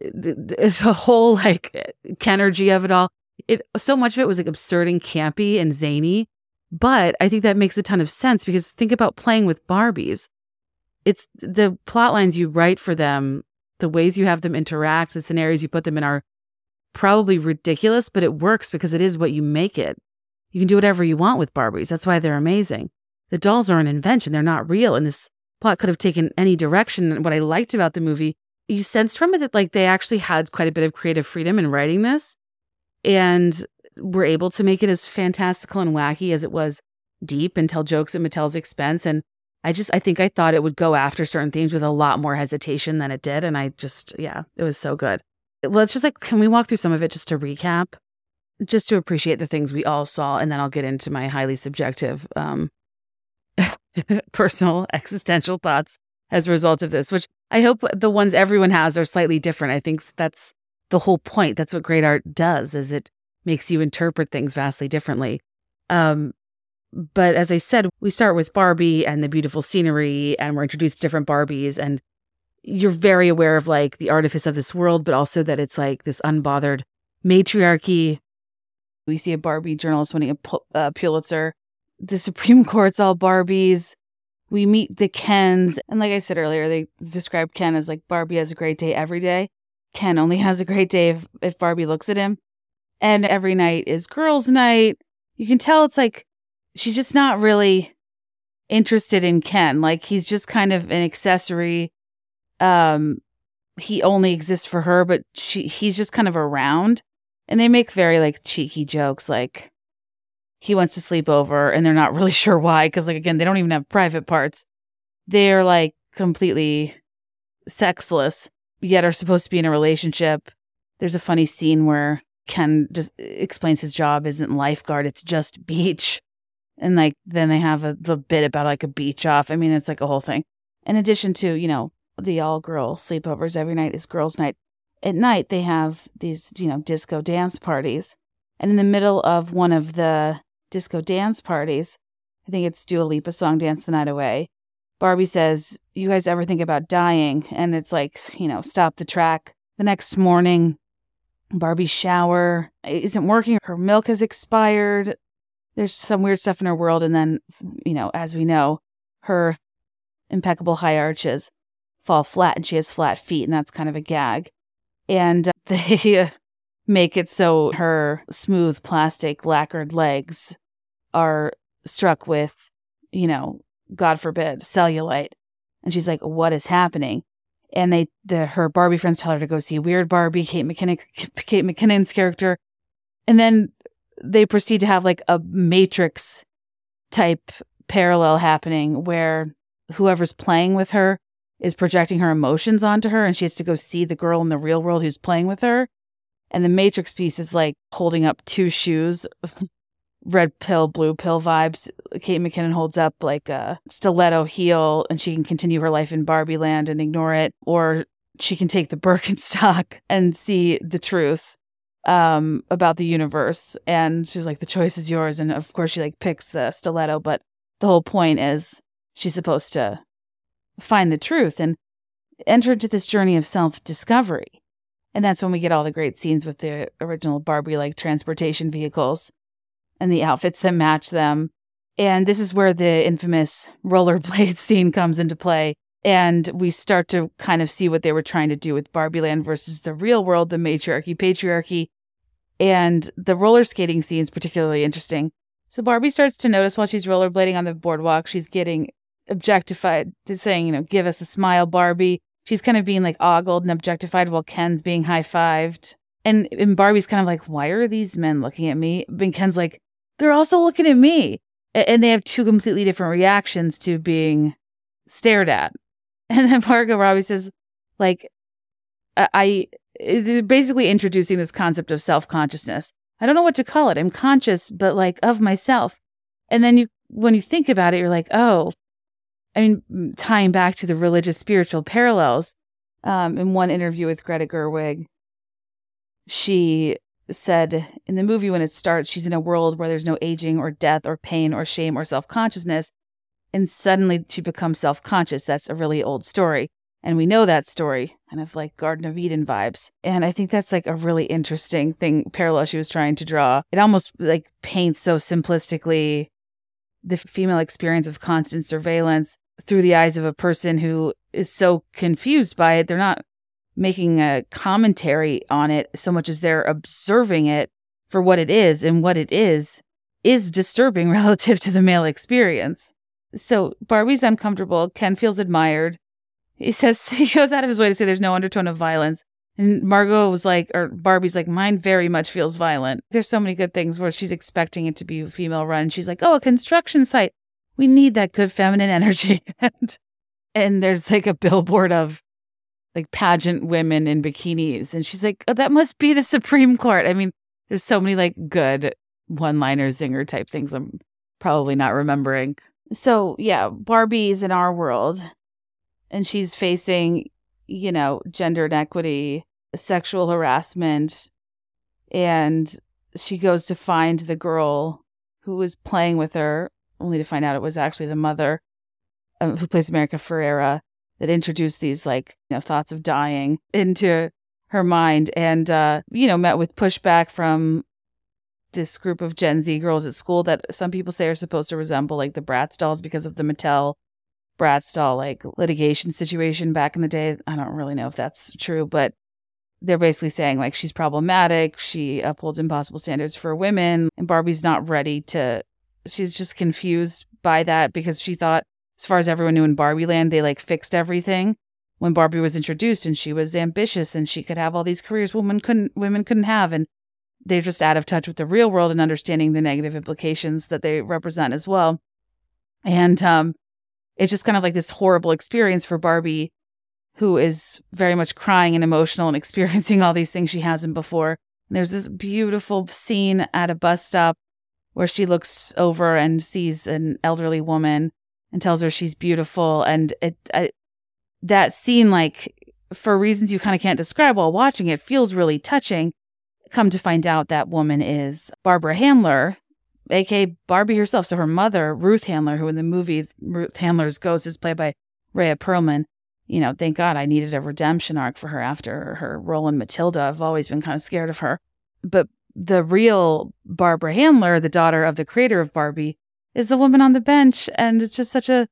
[SPEAKER 2] the, the whole like energy of it all. It so much of it was like absurd and campy and zany, but I think that makes a ton of sense because think about playing with Barbies. It's the plot lines you write for them, the ways you have them interact, the scenarios you put them in are probably ridiculous, but it works because it is what you make it. You can do whatever you want with Barbies. That's why they're amazing. The dolls are an invention, they're not real. And this plot could have taken any direction. And what I liked about the movie you sensed from it that like they actually had quite a bit of creative freedom in writing this and were able to make it as fantastical and wacky as it was deep and tell jokes at Mattel's expense. And I just, I think I thought it would go after certain themes with a lot more hesitation than it did. And I just, yeah, it was so good. Let's just like, can we walk through some of it just to recap? Just to appreciate the things we all saw. And then I'll get into my highly subjective, um, personal existential thoughts as a result of this, which I hope the ones everyone has are slightly different. I think that's the whole point. That's what great art does is it makes you interpret things vastly differently. Um, but as I said, we start with Barbie and the beautiful scenery, and we're introduced to different Barbies, and you're very aware of like the artifice of this world, but also that it's like this unbothered matriarchy. We see a Barbie journalist winning a uh, Pulitzer. The Supreme Court's all Barbies we meet the Kens. And like I said earlier, they describe Ken as like Barbie has a great day every day. Ken only has a great day if, if Barbie looks at him. And every night is girls' night. You can tell it's like she's just not really interested in Ken. Like he's just kind of an accessory. Um, he only exists for her, but she he's just kind of around. And they make very like cheeky jokes like he wants to sleep over and they're not really sure why because like again they don't even have private parts. They're like completely sexless yet are supposed to be in a relationship. There's a funny scene where Ken just explains his job isn't lifeguard, it's just beach. And like then they have a the bit about like a beach off. I mean, it's like a whole thing. In addition to, you know, the all girl sleepovers every night is girls' night. At night they have these, you know, disco dance parties. And in the middle of one of the disco dance parties, I think it's Dua Lipa song Dance the Night Away. Barbie says, You guys ever think about dying? And it's like, you know, stop the track. The next morning, Barbie's shower isn't working. Her milk has expired. There's some weird stuff in her world. And then, you know, as we know, her impeccable high arches fall flat and she has flat feet. And that's kind of a gag. And uh, they make it so her smooth plastic lacquered legs are struck with, you know, God forbid, cellulite. And she's like, what is happening? and they the her Barbie friends tell her to go see Weird Barbie, Kate McKinnon, Kate McKinnon's character, and then they proceed to have like a Matrix type parallel happening where whoever's playing with her is projecting her emotions onto her, and she has to go see the girl in the real world who's playing with her. And the Matrix piece is like holding up two shoes red pill, blue pill vibes. Kate McKinnon holds up like a stiletto heel and she can continue her life in Barbie land and ignore it, or she can take the Birkenstock and see the truth um, about the universe. And she's like, the choice is yours. And of course, she like picks the stiletto, but the whole point is she's supposed to find the truth and enter into this journey of self discovery. And that's when we get all the great scenes with the original Barbie like transportation vehicles and the outfits that match them. And this is where the infamous rollerblade scene comes into play. And we start to kind of see what they were trying to do with Barbie Land versus the real world, the matriarchy, patriarchy. And the roller skating scene is particularly interesting. So Barbie starts to notice while she's rollerblading on the boardwalk, she's getting objectified to saying, you know, give us a smile, Barbie. She's kind of being like ogled and objectified while Ken's being high fived. And, and Barbie's kind of like, why are these men looking at me? And Ken's like, they're also looking at me. And they have two completely different reactions to being stared at. And then Margot Robbie says, like, I, I basically introducing this concept of self consciousness. I don't know what to call it. I'm conscious, but like of myself. And then you, when you think about it, you're like, oh, I mean, tying back to the religious spiritual parallels. Um, in one interview with Greta Gerwig, she said in the movie when it starts, she's in a world where there's no aging or death or pain or shame or self consciousness. And suddenly she becomes self conscious. That's a really old story. And we know that story, kind of like Garden of Eden vibes. And I think that's like a really interesting thing, parallel she was trying to draw. It almost like paints so simplistically the female experience of constant surveillance through the eyes of a person who is so confused by it. They're not making a commentary on it so much as they're observing it for what it is and what it is is disturbing relative to the male experience. So Barbie's uncomfortable. Ken feels admired. He says he goes out of his way to say there's no undertone of violence. And Margot was like, or Barbie's like, mine very much feels violent. There's so many good things where she's expecting it to be female run. She's like, oh, a construction site. We need that good feminine energy. and, and there's like a billboard of like pageant women in bikinis. And she's like, oh, that must be the Supreme Court. I mean, there's so many like good one liner zinger type things I'm probably not remembering. So, yeah, Barbie's in our world and she's facing, you know, gender inequity, sexual harassment, and she goes to find the girl who was playing with her, only to find out it was actually the mother um, who plays America Ferrera that introduced these like you know thoughts of dying into her mind and uh you know met with pushback from this group of Gen Z girls at school that some people say are supposed to resemble like the Bratz dolls because of the Mattel Bratz doll like litigation situation back in the day. I don't really know if that's true, but they're basically saying like she's problematic, she upholds impossible standards for women, and Barbie's not ready to she's just confused by that because she thought as far as everyone knew in Barbie land, they like fixed everything when Barbie was introduced and she was ambitious and she could have all these careers women couldn't women couldn't have and
[SPEAKER 1] they're just out of touch with the real world and understanding the negative implications that they represent as well. And um, it's just kind of like this horrible experience for Barbie, who is very much crying and emotional and experiencing all these things she hasn't before. And there's this beautiful scene at a bus stop where she looks over and sees an elderly woman and tells her she's beautiful. And it, that scene, like for reasons you kind of can't describe while watching it, feels really touching. Come to find out that woman is Barbara Handler, aka Barbie herself. So her mother, Ruth Handler, who in the movie Ruth Handler's Ghost is played by Rhea Perlman. You know, thank God I needed a redemption arc for her after her role in Matilda. I've always been kind of scared of her. But the real Barbara Handler, the daughter of the creator of Barbie, is the woman on the bench. And it's just such a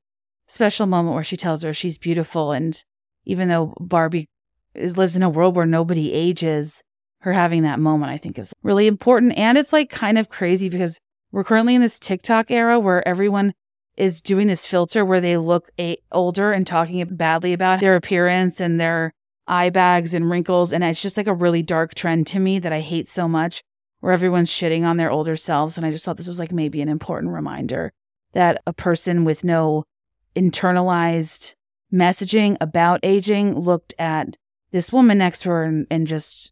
[SPEAKER 1] special moment where she tells her she's beautiful. And even though Barbie is, lives in a world where nobody ages, her having that moment, I think, is really important. And it's like kind of crazy because we're currently in this TikTok era where everyone is doing this filter where they look a- older and talking badly about their appearance and their eye bags and wrinkles. And it's just like a really dark trend to me that I hate so much, where everyone's shitting on their older selves. And I just thought this was like maybe an important reminder that a person with no internalized messaging about aging looked at this woman next to her and, and just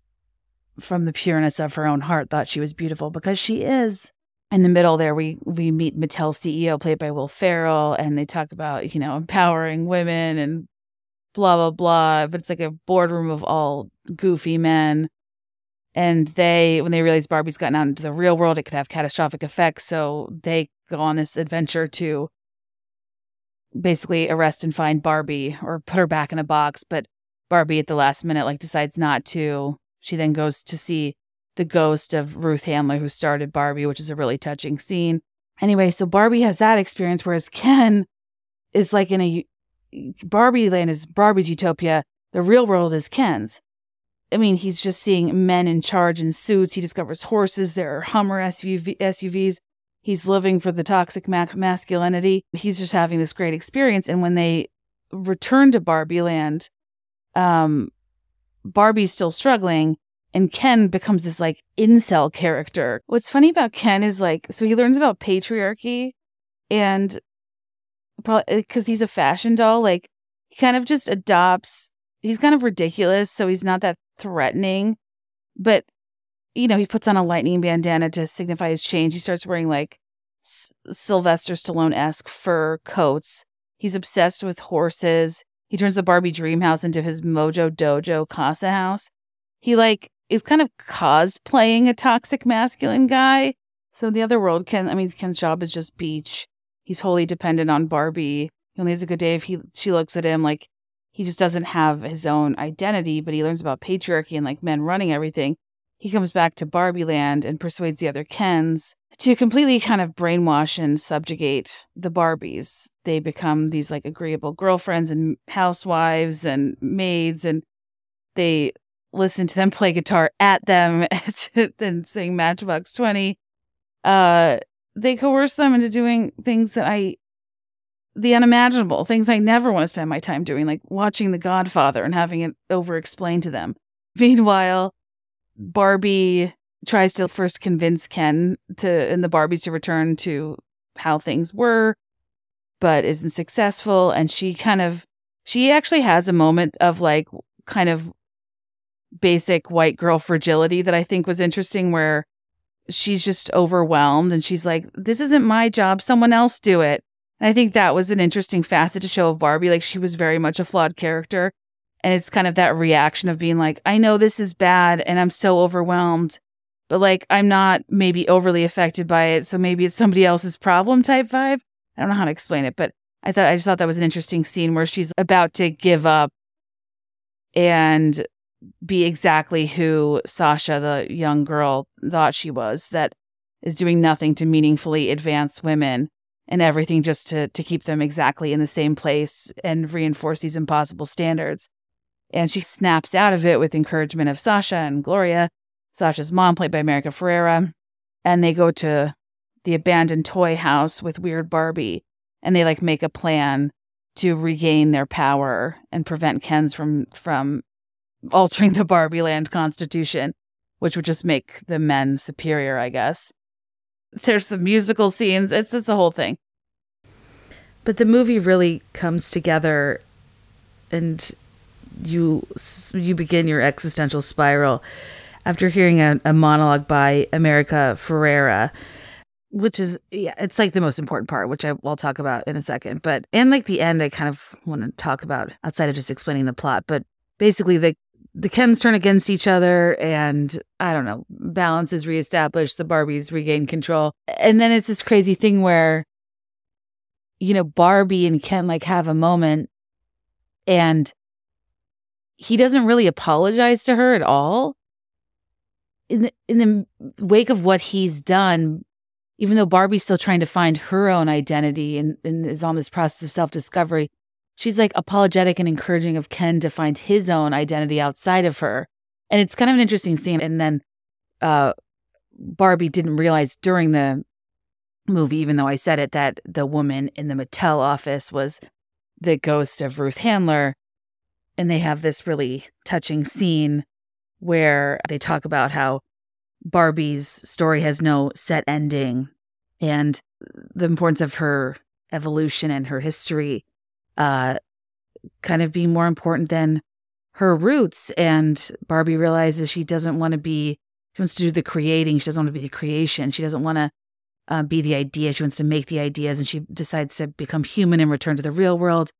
[SPEAKER 1] from the pureness of her own heart thought she was beautiful because she is. In the middle there we we meet Mattel CEO played by Will Ferrell and they talk about you know empowering women and blah blah blah. But it's like a boardroom of all goofy men and they when they realize Barbie's gotten out into the real world it could have catastrophic effects so they go on this adventure to basically arrest and find Barbie or put her back in a box but Barbie at the last minute like decides not to she then goes to see the ghost of Ruth Handler, who started Barbie, which is a really touching scene. Anyway, so Barbie has that experience, whereas Ken is like in a Barbie land is Barbie's utopia. The real world is Ken's. I mean, he's just seeing men in charge in suits. He discovers horses. There are Hummer SUV, SUVs. He's living for the toxic masculinity. He's just having this great experience. And when they return to Barbie land, um, Barbie's still struggling and Ken becomes this like incel character. What's funny about Ken is like, so he learns about patriarchy and probably because he's a fashion doll, like he kind of just adopts, he's kind of ridiculous. So he's not that threatening, but you know, he puts on a lightning bandana to signify his change. He starts wearing like S- Sylvester Stallone esque fur coats. He's obsessed with horses. He turns the Barbie dream house into his Mojo Dojo Casa house. He like is kind of cosplaying a toxic masculine guy. So the other world, Ken, I mean, Ken's job is just beach. He's wholly dependent on Barbie. He only has a good day if he she looks at him like he just doesn't have his own identity, but he learns about patriarchy and like men running everything. He comes back to Barbie land and persuades the other Kens to completely kind of brainwash and subjugate the Barbies. They become these like agreeable girlfriends and housewives and maids and they listen to them play guitar at them and sing Matchbox 20. Uh, they coerce them into doing things that I, the unimaginable, things I never want to spend my time doing, like watching The Godfather and having it over explained to them. Meanwhile, Barbie tries to first convince Ken to, and the Barbies to return to how things were, but isn't successful. And she kind of, she actually has a moment of like, kind of basic white girl fragility that I think was interesting where she's just overwhelmed and she's like, This isn't my job, someone else do it. And I think that was an interesting facet to show of Barbie. Like she was very much a flawed character. And it's kind of that reaction of being like, I know this is bad and I'm so overwhelmed, but like I'm not maybe overly affected by it. So maybe it's somebody else's problem type vibe. I don't know how to explain it, but I thought I just thought that was an interesting scene where she's about to give up and be exactly who Sasha, the young girl, thought she was, that is doing nothing to meaningfully advance women and everything just to, to keep them exactly in the same place and reinforce these impossible standards. And she snaps out of it with encouragement of Sasha and Gloria, Sasha's mom, played by America Ferrera. And they go to the abandoned toy house with Weird Barbie and they like make a plan to regain their power and prevent Ken's from from altering the Barbie Land constitution. which would just make the men superior, I guess. There's some musical scenes. It's it's a whole thing.
[SPEAKER 2] But the movie really comes together and you you begin your existential spiral after hearing a, a monologue by America Ferrera which is yeah it's like the most important part which I, will talk about in a second but and like the end i kind of want to talk about outside of just explaining the plot but basically the the kens turn against each other and i don't know balance is reestablished the barbies regain control. And then it's this crazy thing where you know barbie and ken like have a moment and he doesn't really apologize to her at all. In the in the wake of what he's done even though Barbie's still trying to find her own identity and, and is on this process of self discovery, she's like apologetic and encouraging of Ken to find his own identity outside of her. And it's kind of an interesting scene. And then uh, Barbie didn't realize during the movie, even though I said it, that the woman in the Mattel office was the ghost of Ruth Handler. And they have this really touching scene where they talk about how Barbie's story has no set ending and the importance of her evolution and her history uh, kind of being more important than her roots. And Barbie realizes she doesn't want to be, she wants to do the creating. She doesn't want to be the creation. She doesn't want to uh, be the idea. She wants to make the ideas and she decides to become human and return to the real world.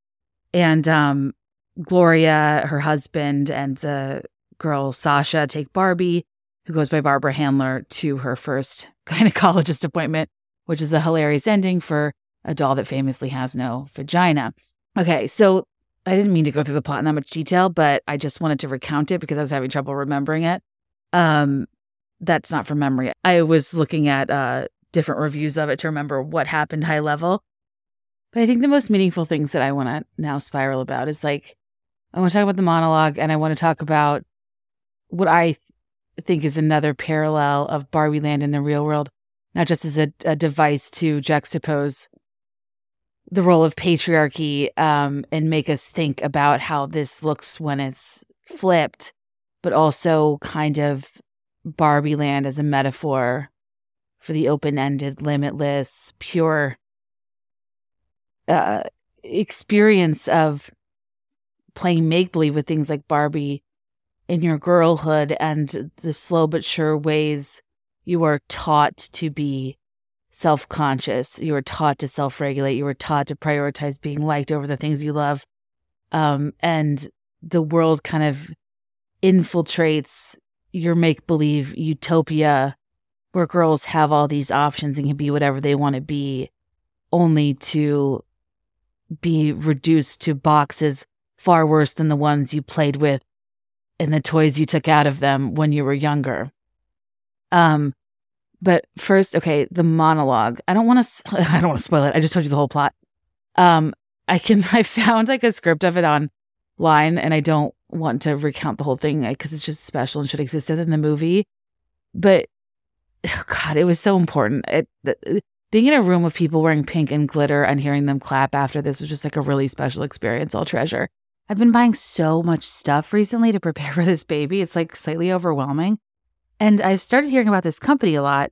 [SPEAKER 2] And um, Gloria, her husband, and the girl Sasha take Barbie who goes by Barbara Handler, to her first gynecologist appointment, which is a hilarious ending for a doll that famously has no vagina. Okay, so I didn't mean to go through the plot in that much detail, but I just wanted to recount it because I was having trouble remembering it. Um, that's not from memory. I was looking at uh, different reviews of it to remember what happened high level. But I think the most meaningful things that I want to now spiral about is like, I want to talk about the monologue and I want to talk about what I think is another parallel of Barbie Land in the real world, not just as a, a device to juxtapose the role of patriarchy um, and make us think about how this looks when it's flipped, but also kind of Barbie Land as a metaphor for the open ended, limitless, pure uh, experience of playing make believe with things like Barbie in your girlhood and the slow but sure ways you are taught to be self conscious. You were taught to self regulate. You were taught to prioritize being liked over the things you love. Um, and the world kind of infiltrates your make believe utopia where girls have all these options and can be whatever they want to be, only to be reduced to boxes far worse than the ones you played with and the toys you took out of them when you were younger. Um, but first, okay, the monologue. I don't want to. I don't want to spoil it. I just told you the whole plot. Um, I can. I found like a script of it online, and I don't want to recount the whole thing because it's just special and should exist in the movie. But oh God, it was so important. It, the, being in a room with people wearing pink and glitter and hearing them clap after this was just like a really special experience. I'll treasure. I've been buying so much stuff recently to prepare for this baby. It's like slightly overwhelming. And I've started hearing about this company a lot,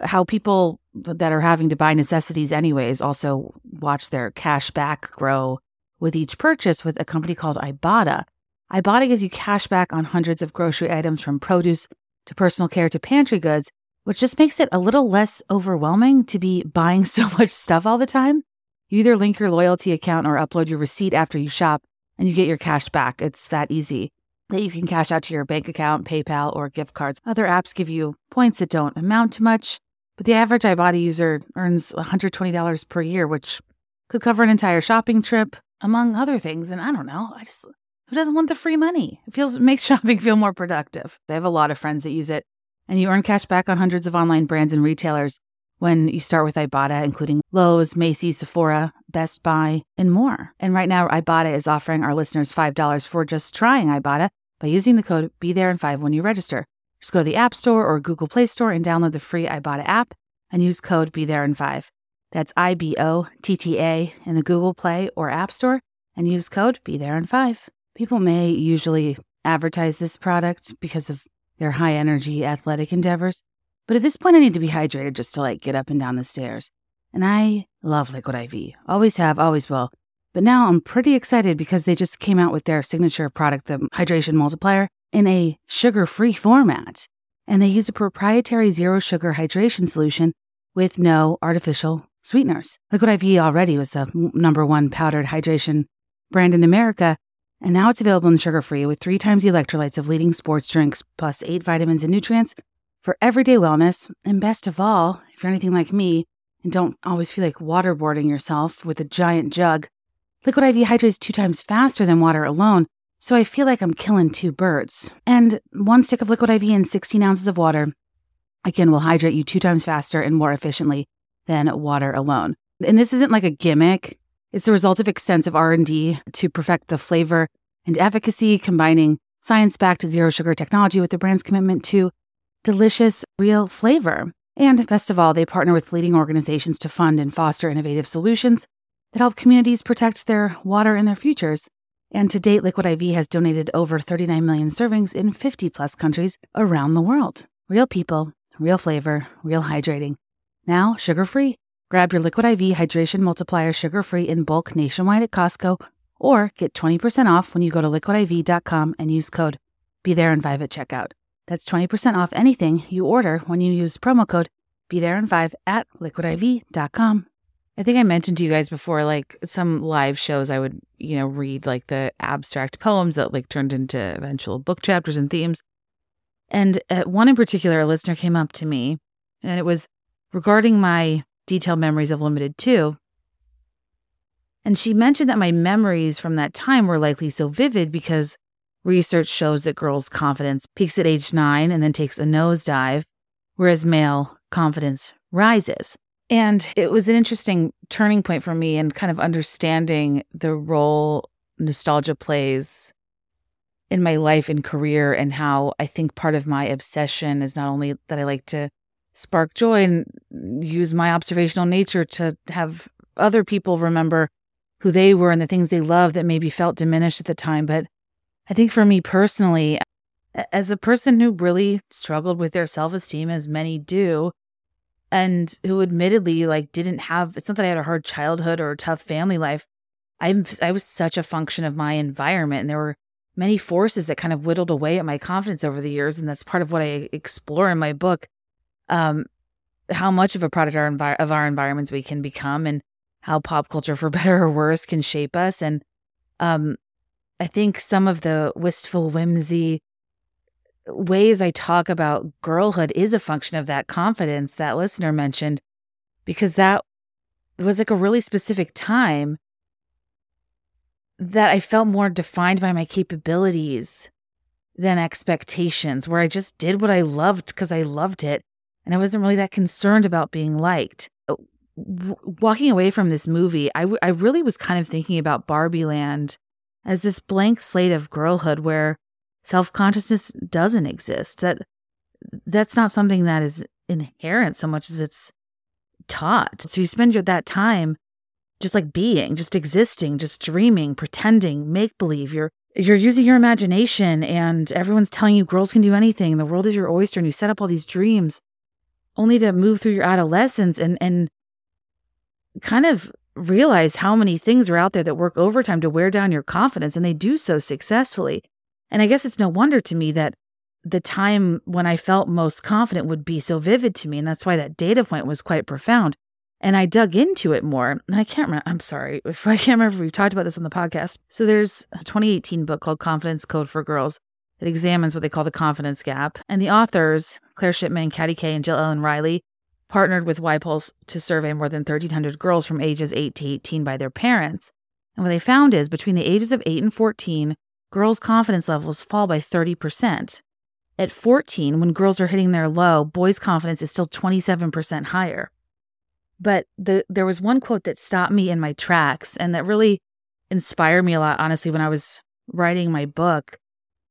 [SPEAKER 2] how people that are having to buy necessities anyways also watch their cash back grow with each purchase with a company called Ibotta. Ibotta gives you cash back on hundreds of grocery items from produce to personal care to pantry goods, which just makes it a little less overwhelming to be buying so much stuff all the time. You either link your loyalty account or upload your receipt after you shop and you get your cash back. It's that easy that you can cash out to your bank account, PayPal, or gift cards. Other apps give you points that don't amount to much, but the average Ibotta user earns $120 per year, which could cover an entire shopping trip, among other things. And I don't know, I just who doesn't want the free money? It feels makes shopping feel more productive. I have a lot of friends that use it, and you earn cash back on hundreds of online brands and retailers when you start with Ibotta, including Lowe's, Macy's, Sephora, Best Buy, and more. And right now, Ibotta is offering our listeners $5 for just trying Ibotta by using the code Be There in 5 when you register. Just go to the App Store or Google Play Store and download the free Ibotta app and use code Be There in 5. That's I B O T T A in the Google Play or App Store and use code Be There in 5. People may usually advertise this product because of
[SPEAKER 1] their high energy athletic endeavors. But at this point, I need to be hydrated just to like get up and down the stairs. And I love Liquid IV. Always have, always will. But now I'm pretty excited because they just came out with their signature product, the Hydration Multiplier, in a sugar free format. And they use a proprietary zero sugar hydration solution with no artificial sweeteners. Liquid IV already was the number one powdered hydration brand in America, and now it's available in sugar free with three times the electrolytes of leading sports drinks, plus eight vitamins and nutrients for everyday wellness. And best of all, if you're anything like me and don't always feel like waterboarding yourself with a giant jug, Liquid IV hydrates two times faster than water alone, so I feel like I'm killing two birds. And one stick of Liquid IV and 16 ounces of water, again, will hydrate you two times faster and more efficiently than water alone. And this isn't like a gimmick. It's the result of extensive R&D to perfect the flavor and efficacy, combining science-backed zero sugar technology with the brand's commitment to delicious, real flavor. And best of all, they partner with leading organizations to fund and foster innovative solutions that help communities protect their water and their futures. And to date, Liquid IV has donated over 39 million servings in 50 plus countries around the world. Real people, real flavor, real hydrating. Now, sugar free. Grab your Liquid IV Hydration Multiplier sugar free in bulk nationwide at Costco or get 20% off when you go to liquidiv.com and use code Be There in 5 at checkout. That's 20% off anything you order when you use promo code Be There in 5 at liquidiv.com.
[SPEAKER 2] I think I mentioned to you guys before, like some live shows, I would, you know, read like the abstract poems that like turned into eventual book chapters and themes. And at one in particular, a listener came up to me and it was regarding my detailed memories of Limited 2. And she mentioned that my memories from that time were likely so vivid because research shows that girls' confidence peaks at age nine and then takes a nosedive, whereas male confidence rises. And it was an interesting turning point for me and kind of understanding the role nostalgia plays in my life and career and how I think part of my obsession is not only that I like to spark joy and use my observational nature to have other people remember who they were and the things they loved that maybe felt diminished at the time, but I think for me personally, as a person who really struggled with their self-esteem as many do, and who admittedly like didn't have it's not that I had a hard childhood or a tough family life. I'm I was such a function of my environment and there were many forces that kind of whittled away at my confidence over the years and that's part of what I explore in my book. Um how much of a product our envi- of our environments we can become and how pop culture for better or worse can shape us and um I think some of the wistful whimsy ways I talk about girlhood is a function of that confidence that listener mentioned, because that was like a really specific time that I felt more defined by my capabilities than expectations, where I just did what I loved because I loved it. And I wasn't really that concerned about being liked. Uh, walking away from this movie, I, w- I really was kind of thinking about Barbie Land as this blank slate of girlhood where self-consciousness doesn't exist. That that's not something that is inherent so much as it's taught. So you spend your that time just like being just existing just dreaming pretending make believe you're you're using your imagination and everyone's telling you girls can do anything. The world is your oyster and you set up all these dreams only to move through your adolescence and and kind of realize how many things are out there that work overtime to wear down your confidence and they do so successfully and I guess it's no wonder to me that the time when I felt most confident would be so vivid to me. And that's why that data point was quite profound. And I dug into it more. And I can't remember. I'm sorry if I can't remember we've talked about this on the podcast. So there's a 2018 book called Confidence Code for Girls that examines what they call the confidence gap. And the authors, Claire Shipman, Katty Kay, and JillEllyn Riley, partnered with YPulse to survey more than 1,300 girls from ages 8 to 18 by their parents. And what they found is between the ages of 8 and 14, girls' confidence levels fall by 30%. At 14, when girls are hitting their low, boys' confidence is still 27% higher. But the, there was one quote that stopped me in my tracks and that really inspired me a lot, honestly, when I was writing my book.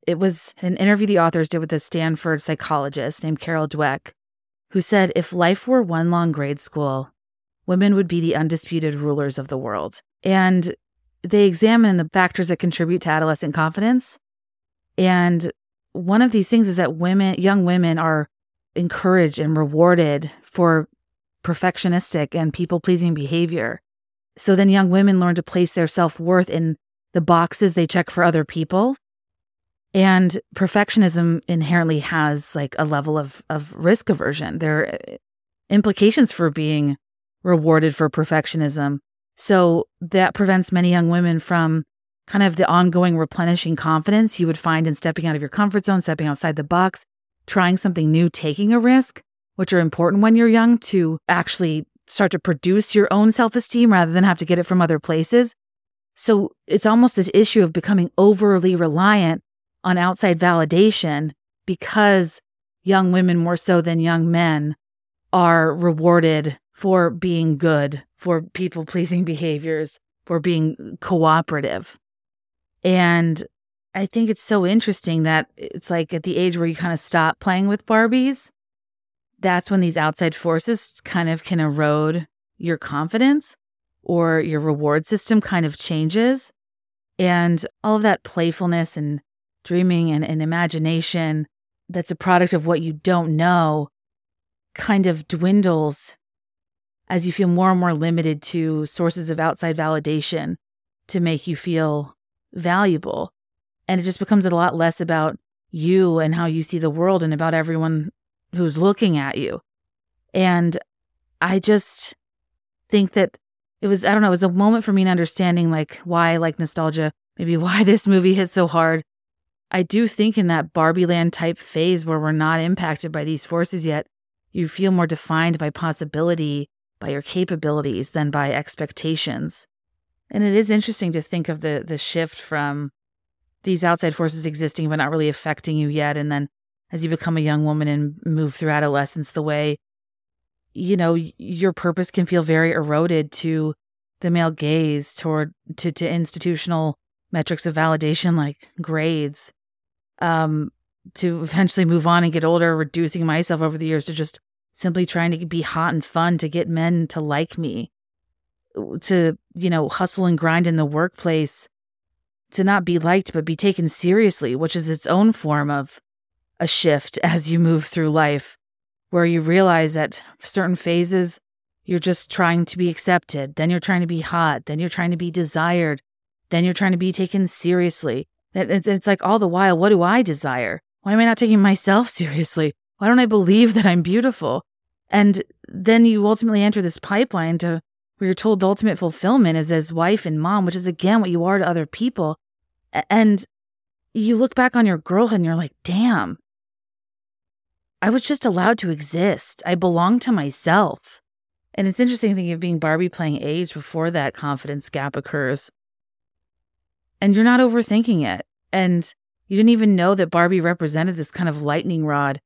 [SPEAKER 2] It was an interview the authors did with a Stanford psychologist named Carol Dweck, who said if life were one long grade school, women would be the undisputed rulers of the world. And they examine the factors that contribute to adolescent confidence. And
[SPEAKER 1] one of these things is that women, young women, are encouraged and rewarded for perfectionistic and people pleasing behavior. So then young women learn to place their self worth in the boxes they check for other people. And perfectionism inherently has like a level of, of risk aversion. There are implications for being rewarded for perfectionism. So that prevents many young women from kind of the ongoing replenishing confidence you would find in stepping out of your comfort zone, stepping outside the box, trying something new, taking a risk, which are important when you're young to actually start to produce your own self esteem rather than have to get it from other places. So it's almost this issue of becoming overly reliant on outside validation because young women, more so than young men, are rewarded for being good, for people pleasing behaviors, for being cooperative. And I think it's so interesting that it's like at the age where you kind of stop playing with Barbies, that's when these outside forces kind of can erode your confidence or your reward system kind of changes. And all of that playfulness and dreaming and, and imagination that's a product of what you don't know kind of dwindles as you feel more and more limited to sources of outside validation to make you feel valuable. And it just becomes a lot less about you and how you see the world and about everyone who's looking at you. And I just think that it was, I don't know, it was a moment for me in understanding like why I like nostalgia, maybe why this movie hit so hard. I do think in that Barbie land type phase where we're not impacted by these forces yet, you feel more defined by possibility, by your capabilities than by expectations. And it is interesting to think of the the shift from these outside forces existing but not really affecting you yet and then as you become a young woman and move through adolescence the way you know your purpose can feel very eroded to the male gaze toward to to institutional metrics of validation like grades um to eventually move on and get older reducing myself over the years to just simply trying to be hot and fun to get men to like me to you know hustle and grind in the workplace to not be liked but be taken seriously which is its own form of a shift as you move through life where you realize at certain phases you're just trying to be accepted, then you're trying to be hot, then you're trying to be desired, then you're trying to be taken seriously. It's, it's like all the while, what do I desire? Why am I not taking myself seriously? Why don't I believe that I'm beautiful? And then you ultimately enter this pipeline to where you're told the ultimate fulfillment is as wife and mom, which is again what you are to other people. And you look back on your girlhood and you're like, damn, I was just allowed to exist. I belonged to myself. And it's interesting thinking of being Barbie playing age before that confidence gap occurs. And you're not overthinking it. And you didn't even know that Barbie represented this kind of lightning rod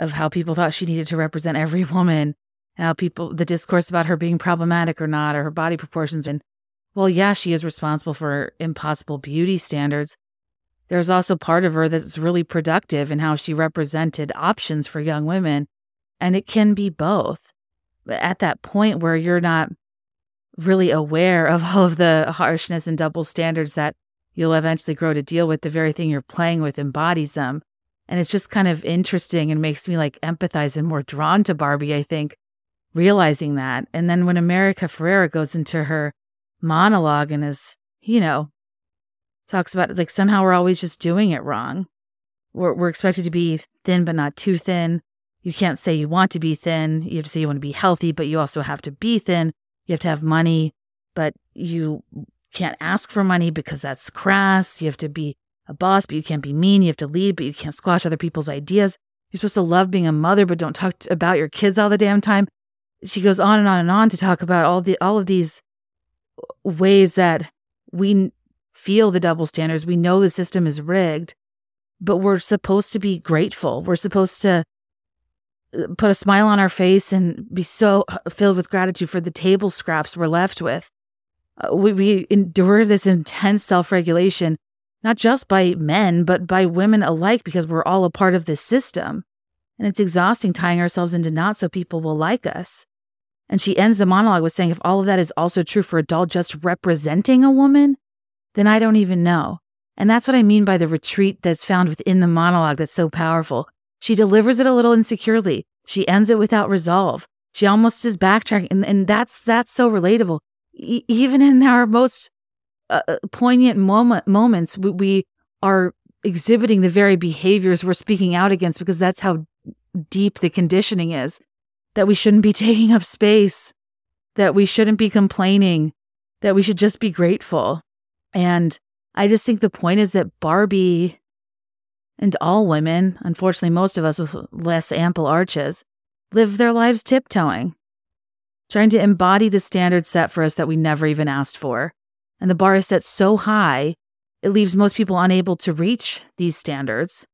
[SPEAKER 1] of how people thought she needed to represent every woman and how people, the discourse about her being problematic or not, or her body proportions. And well, yeah, she is responsible for impossible beauty standards, there's also part of her that's really productive in how she represented options for young women. And it can be both. But at that point where you're not really aware of all of the harshness and double standards that you'll eventually grow to deal with, the very thing you're playing with embodies them. And it's just kind of interesting and makes me like empathize and more drawn to Barbie, I think, realizing that. And then when America Ferrera goes into her monologue and is, you know, talks about like somehow we're always just doing it wrong. We're, we're expected to be thin, but not too thin. You can't say you want to be thin. You have to say you want to be healthy, but you also have to be thin. You have to have money, but you can't ask for money because that's crass. You have to be a boss, but you can't be mean. You have to lead, but you can't squash other people's ideas. You're supposed to love being a mother, but don't talk about your kids all the damn time. She goes on and on and on to talk about all the all of these ways that we feel the double standards. We know the system is rigged, but we're supposed to be grateful. We're supposed to uh, put a smile on our face and be so uh, filled with gratitude for the table scraps we're left with. Uh, we, we endure this intense self regulation, not just by men, but by women alike, because we're all a part of this system. And it's exhausting tying ourselves into knots so people will like us. And she ends the monologue with saying, if all of that is also true for a doll just representing a woman, then I don't even know. And that's what I mean by the retreat that's found within the monologue that's so powerful. She delivers it a little insecurely. She ends it without resolve. She almost is backtracking, and, and that's that's so relatable. E- even in our most uh, uh, poignant moment moments, we, we are exhibiting the very behaviors we're speaking out against because that's how deep the conditioning is. That we shouldn't be taking up space, that we shouldn't be complaining, that we should just be grateful. And I just think the point is that Barbie and all women, unfortunately, most of us with less ample arches, live their lives tiptoeing, trying to embody the standards set for us that we never even asked for. And the bar is set so high, it leaves most people unable to reach these standards,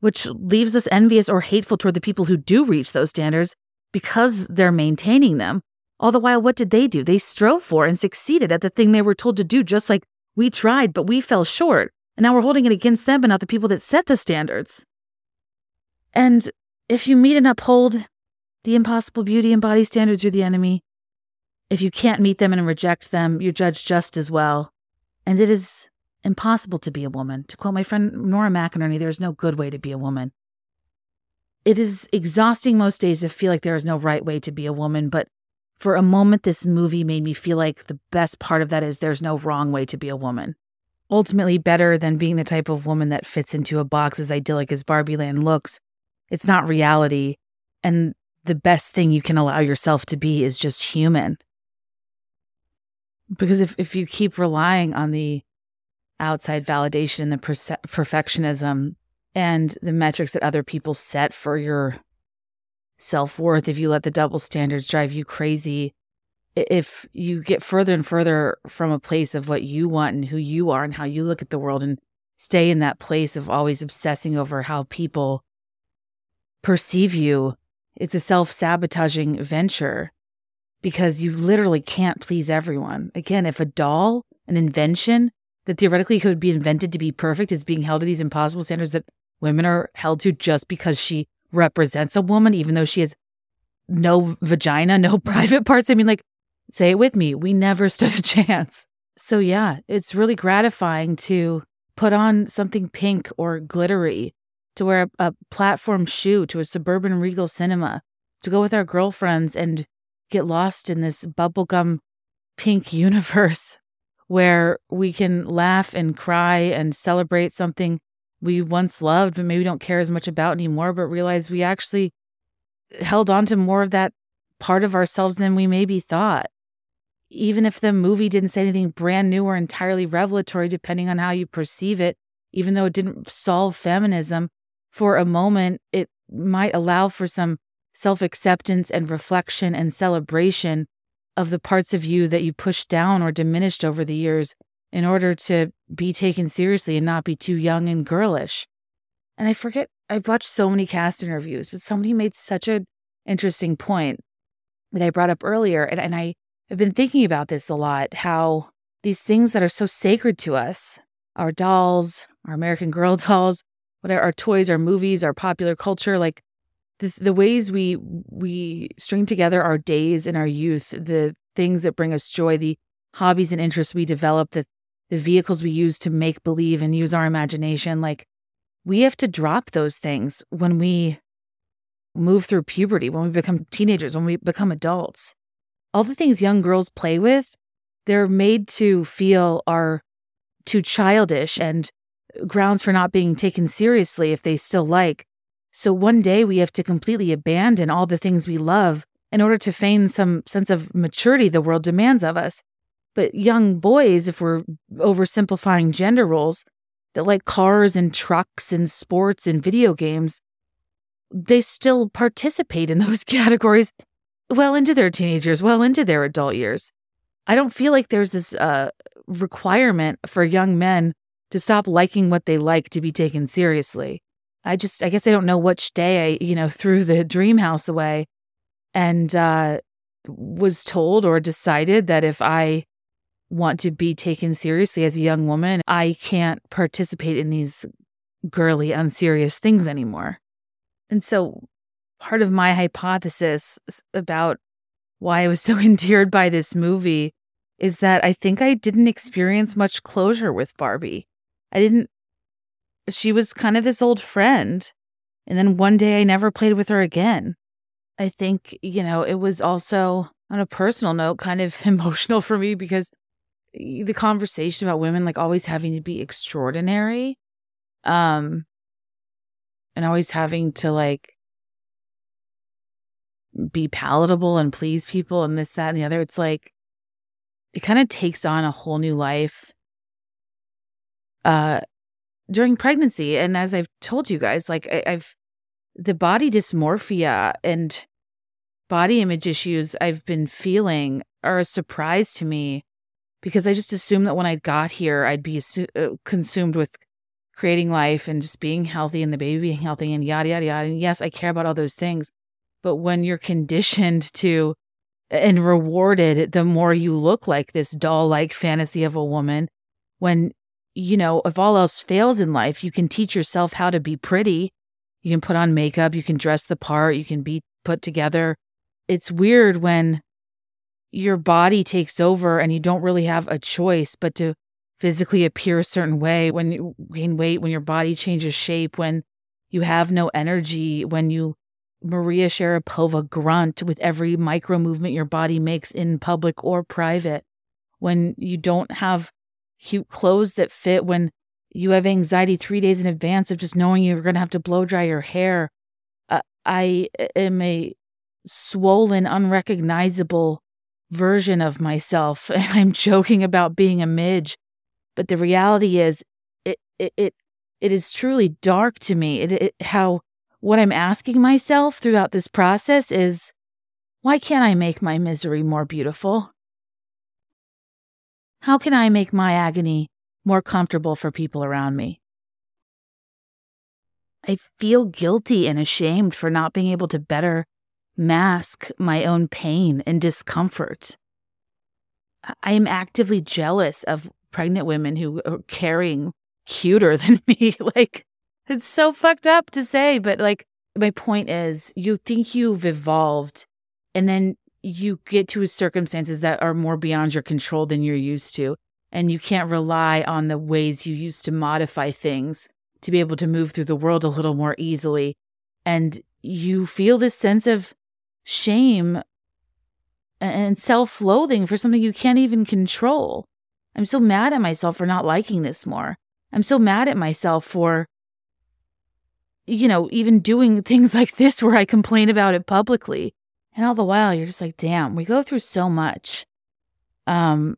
[SPEAKER 1] which leaves us envious or hateful toward the people who do reach those standards because they're maintaining them. All the while, what did they do? They strove for and succeeded at the thing they were told to do, just like we tried, but we fell short. And now we're holding it against them, but not the people that set the standards. And if you meet and uphold the impossible beauty and body standards, you're the enemy. If you can't meet them and reject them, you're judged just as well. And it is impossible to be a woman. To quote my friend Nora McInerney, there is no good way to be a woman. It is exhausting most days to feel like there is no right way to be a woman, but for a moment, this movie made me feel like the best part of that is there's no wrong way to be a woman. Ultimately, better than being the type of woman that fits into a box as idyllic as Barbie Land looks. It's not reality. And the best thing you can allow yourself to be is just human. Because if, if you keep relying on the outside validation and the perce- perfectionism and the metrics that other people set for your self worth, if you let the double standards drive you crazy, if you get further and further from a place of what you want and who you are and how you look at the world and stay in that place of always obsessing over how people perceive you, it's a self sabotaging venture because you literally can't please everyone. Again, if a doll, an invention that theoretically could be invented to be perfect, is being held to these impossible standards that women are held to just because she represents a woman, even though she has no vagina, no private parts. I mean, like, say it with me. We never stood a chance. So, yeah, it's really gratifying to put on something pink or glittery, to wear a, a platform shoe to a suburban regal cinema, to go with our girlfriends and get lost in this bubblegum pink universe where we can laugh and cry and celebrate something we once loved, but maybe don't care as much about anymore, but realize we actually held on to more of that part of ourselves than we maybe thought. Even if the movie didn't say anything brand new or entirely revelatory, depending on how you perceive it, even though it didn't solve feminism, for a moment, it might allow for some self acceptance and reflection and celebration of the parts of you that you pushed down or diminished over the years in order to be taken seriously and not be too young and girlish. And I forget, I've watched so many cast interviews, but somebody made such an interesting point that I brought up earlier. And, and I have been thinking about this a lot how these things that are so sacred to us, our dolls, our American Girl dolls, whatever, our toys, our movies, our popular culture, like the, the ways we we string together our days and our youth, the things that bring us joy, the hobbies and interests we develop, the the vehicles we use to make believe and use our imagination. Like, we have to drop those things when we move through puberty, when we become teenagers, when we become adults. All the things young girls play with, they're made to feel are too childish and grounds for not being taken seriously if they still like. So one day we have to completely abandon all the things we love in order to feign some sense of maturity the world demands of us. But young boys, if we're oversimplifying gender roles, that like cars and trucks and sports and video games, they still participate in those categories well into their teenagers, well into their adult years. I don't feel like there's this uh, requirement for young men to stop liking what they like to be taken seriously. I just, I guess I don't know which day I, you know, threw the dream house away and uh, was told or decided that if I want to be taken seriously as a young woman, I can't participate in these girly, unserious things anymore. And so, part of my hypothesis about why I was so endeared by this movie is that I think I didn't experience much closure with Barbie. I didn't, she was kind of this old friend. And then one day I never played with her again. I think, you know, it was also on a personal note kind of emotional for me because the conversation about women like always having to be extraordinary um and always having to like be palatable and please people and this that and the other it's like it kind of takes on a whole new life uh during pregnancy and as i've told you guys like I, i've the body dysmorphia and body image issues i've been feeling are a surprise to me because i just assumed that when i got here i'd be uh, consumed with creating life and just being healthy and the baby being healthy and yada yada yada. And yes i care about all those things but when you're conditioned to and rewarded the more you look like this doll like fantasy of a woman, when, you know, if all else fails in life, you can teach yourself how to be pretty. You can put on makeup, you can dress the part, you can be put together. It's weird when your body takes over and you don't really have a choice but to physically appear a certain way when you gain weight, when your body changes shape, when you have no energy, when you Maria Sharapova grunt with every micro movement your body makes in public or private, when you don't have cute clothes that fit, when you have anxiety three days in advance of just knowing you're going to have to blow dry your hair. Uh, I am a swollen, unrecognizable version of myself. And I'm joking about being a midge. But the reality is, it, it, it, it is truly dark to me. It, it, how what I'm asking myself throughout this process is why can't I make my misery more beautiful? How can I make my agony more comfortable for people around me? I feel guilty and ashamed for not being able to better mask my own pain and discomfort. I am actively jealous of pregnant women who are carrying cuter than me. like, it's so fucked up to say, but like my point is you think you've evolved and then you get to circumstances that are more beyond your control than you're used to. And you can't rely on the ways you used to modify things to be able to move through the world a little more easily. And you feel this sense of shame and self loathing for something you can't even control. I'm so mad at myself for not liking this more. I'm so mad at myself for you know, even doing things like this where I complain about it publicly. And all the while, you're just like, damn, we go through so much. Um,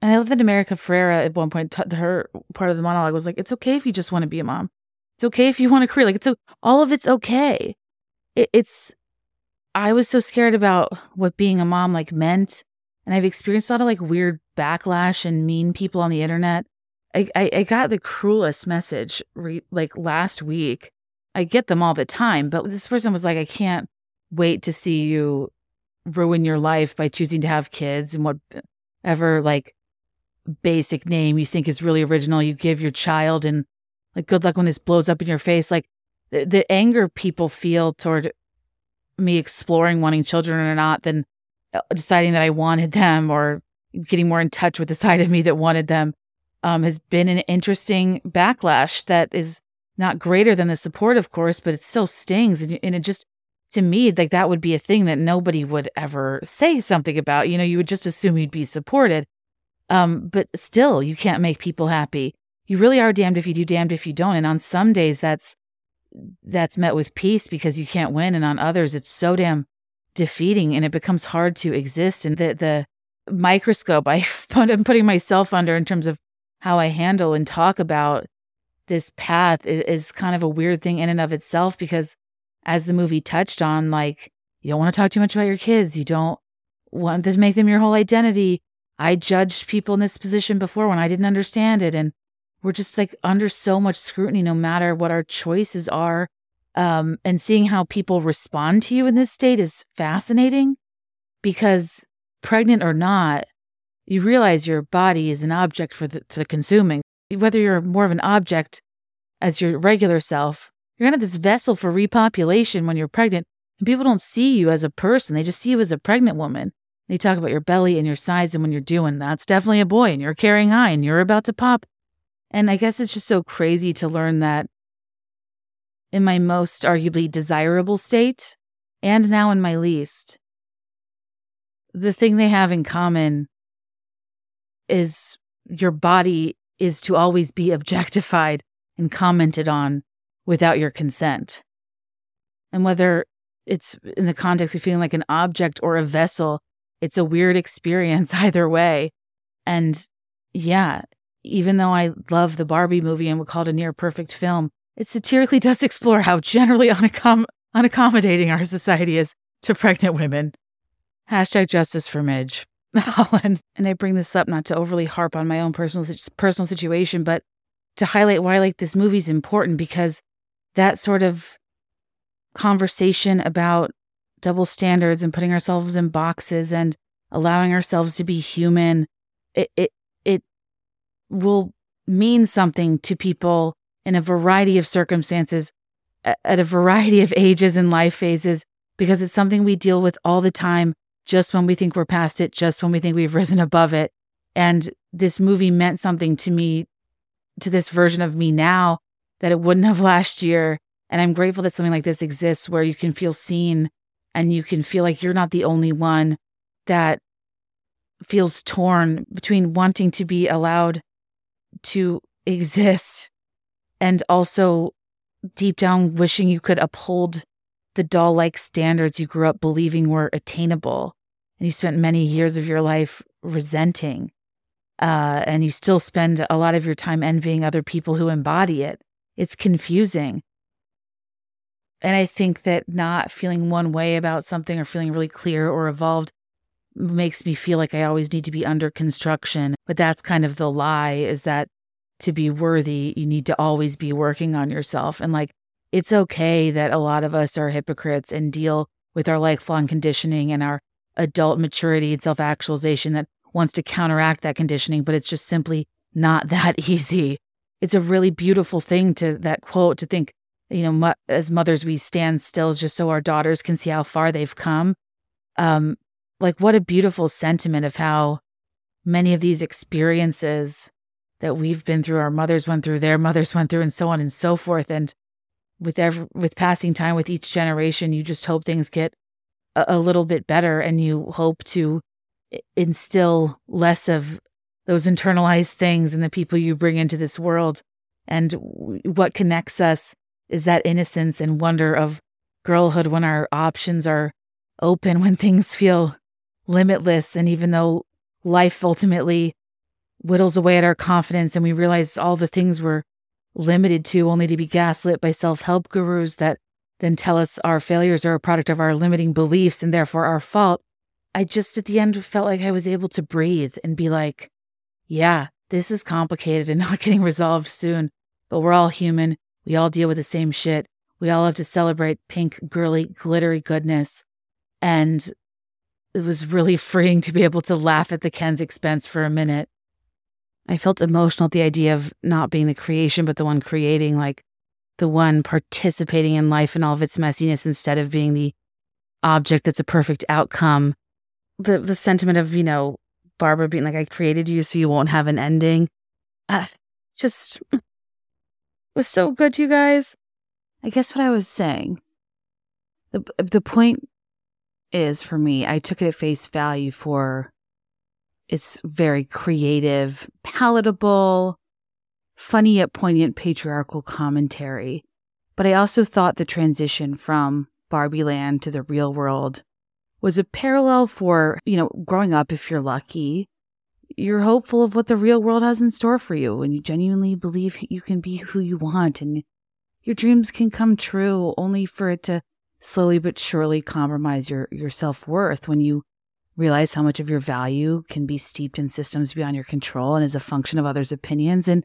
[SPEAKER 1] and I love that America Ferrera at one point, t- her part of the monologue was like, it's okay if you just want to be a mom. It's okay if you want a career. Like, it's all of it's okay. It, it's, I was so scared about what being a mom like meant. And I've experienced a lot of like weird backlash and mean people on the internet. I, I, I got the cruelest message re- like last week. I get them all the time, but this person was like, I can't wait to see you ruin your life by choosing to have kids and whatever like basic name you think is really original you give your child and like good luck when this blows up in your face like the, the anger people feel toward me exploring wanting children or not than uh, deciding that I wanted them or getting more in touch with the side of me that wanted them um, has been an interesting backlash that is not greater than the support, of course, but it still stings. And, and it just, to me, like that would be a thing that nobody would ever say something about. You know, you would just assume you'd be supported. Um, but still, you can't make people happy. You really are damned if you do, damned if you don't. And on some days, that's that's met with peace because you can't win, and on others, it's so damn defeating, and it becomes hard to exist. And the the microscope I am putting myself under in terms of how I handle and talk about this path is, is kind of a weird thing in and of itself because as the movie touched on, like, you don't want to talk too much about your kids. You don't want to make them your whole identity. I judged people in this position before when I didn't understand it. And we're just like under so much scrutiny, no matter what our choices are. Um, and seeing how people respond to you in this state is fascinating because pregnant or not, you realize your body is an object for the, the consuming. Whether you're more of an object as your regular self, you're kind of this vessel for repopulation when you're pregnant. And people don't see you as a person, they just see you as a pregnant woman. They talk about your belly and your size and when you're doing that's definitely a boy and you're carrying high and you're about to pop. And I guess it's just so crazy to learn that in my most arguably desirable state, and now in my least, the thing they have in common is your body is to always be objectified and commented on without your consent. And whether it's in the context of feeling like an object or a vessel, it's a weird experience either way. And yeah, even though I love the Barbie movie and would call it a near perfect film, it satirically does explore how generally unaccom- unaccommodating our society is to pregnant women. Hashtag justice for Midge. Holland. And I bring this up not to overly harp on my own personal personal situation, but to highlight why like this movie is important because that sort of conversation about double standards and putting ourselves in boxes and allowing ourselves to be human, it it it will mean something to people in a variety of circumstances at a variety of ages and life phases because it's something we deal with all the time just when we think we're past it, just when we think we've risen above it. And this movie meant something to me, to this version of me now that it wouldn't have last year. And I'm grateful that something like this exists where you can feel seen and you can feel like you're not the only one that feels torn between wanting to be allowed to exist and also deep down wishing you could uphold the doll like standards you grew up believing were attainable and you spent many years of your life resenting. Uh, and you still spend a lot of your time envying other people who embody it. It's confusing. And I think that not feeling one way about something or feeling really clear or evolved makes me feel like I always need to be under construction. But that's kind of the lie is that to be worthy, you need to always be working on yourself. And like, it's okay that a lot of us are hypocrites and deal with our lifelong conditioning and our adult maturity and self actualization that wants to counteract that conditioning, but it's just simply not that easy. It's a really beautiful thing to that quote to think, you know, mo- as mothers, we stand still just so our daughters can see how far they've come. Um, like, what a beautiful sentiment of how many of these experiences that we've been through, our mothers went through, their mothers went through, and so on and so forth. And with every, with passing time with each generation, you just hope things get a, a little bit better, and you hope to instill less of those internalized things and the people you bring into this world. And what connects us is that innocence and wonder of girlhood when our options are open, when things feel limitless. And even though life ultimately whittles away at our confidence and we realize all the things we're limited to only to be gaslit by self help gurus that then tell us our failures are a product of our limiting beliefs and therefore our fault. I just at the end felt like I was able to breathe and be like, yeah, this is complicated and not getting resolved soon, but we're all human. We all deal with the same shit. We all have to celebrate pink, girly, glittery goodness. And it was really freeing to be able to laugh at the Ken's expense for a minute. I felt emotional at the idea of not being the creation, but the one creating, like the one participating in life and all of its messiness instead of being the object that's a perfect outcome. The the sentiment of, you know, Barbara being like, I created you so you won't have an ending. Uh, just was so good, you guys. I guess what I was saying, the the point is for me, I took it at face value for it's very creative, palatable, funny yet poignant patriarchal commentary. But I also thought the transition from Barbie land to the real world was a parallel for, you know, growing up if you're lucky. You're hopeful of what the real world has in store for you and you genuinely believe you can be who you want and your dreams can come true only for it to slowly but surely compromise your, your self worth when you realize how much of your value can be steeped in systems beyond your control and is a function of others' opinions. And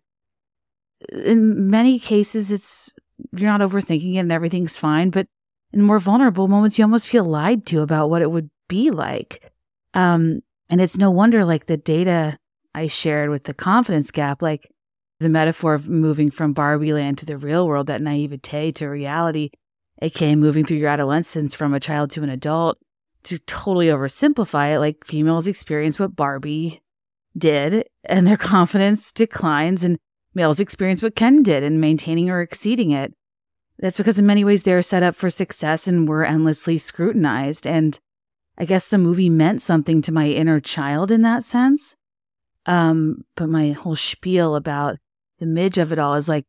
[SPEAKER 1] in many cases, it's you're not overthinking it and everything's fine. But in more vulnerable moments, you almost feel lied to about what it would be like. Um, and it's no wonder, like the data I shared with the confidence gap, like the metaphor of moving from Barbie land to the real world, that naivete to reality, aka moving through your adolescence from a child to an adult to totally oversimplify it, like females experience what Barbie did and their confidence declines and males experience what Ken did in maintaining or exceeding it. That's because in many ways they're set up for success and we're endlessly scrutinized. And I guess the movie meant something to my inner child in that sense. Um, but my whole spiel about the midge of it all is like,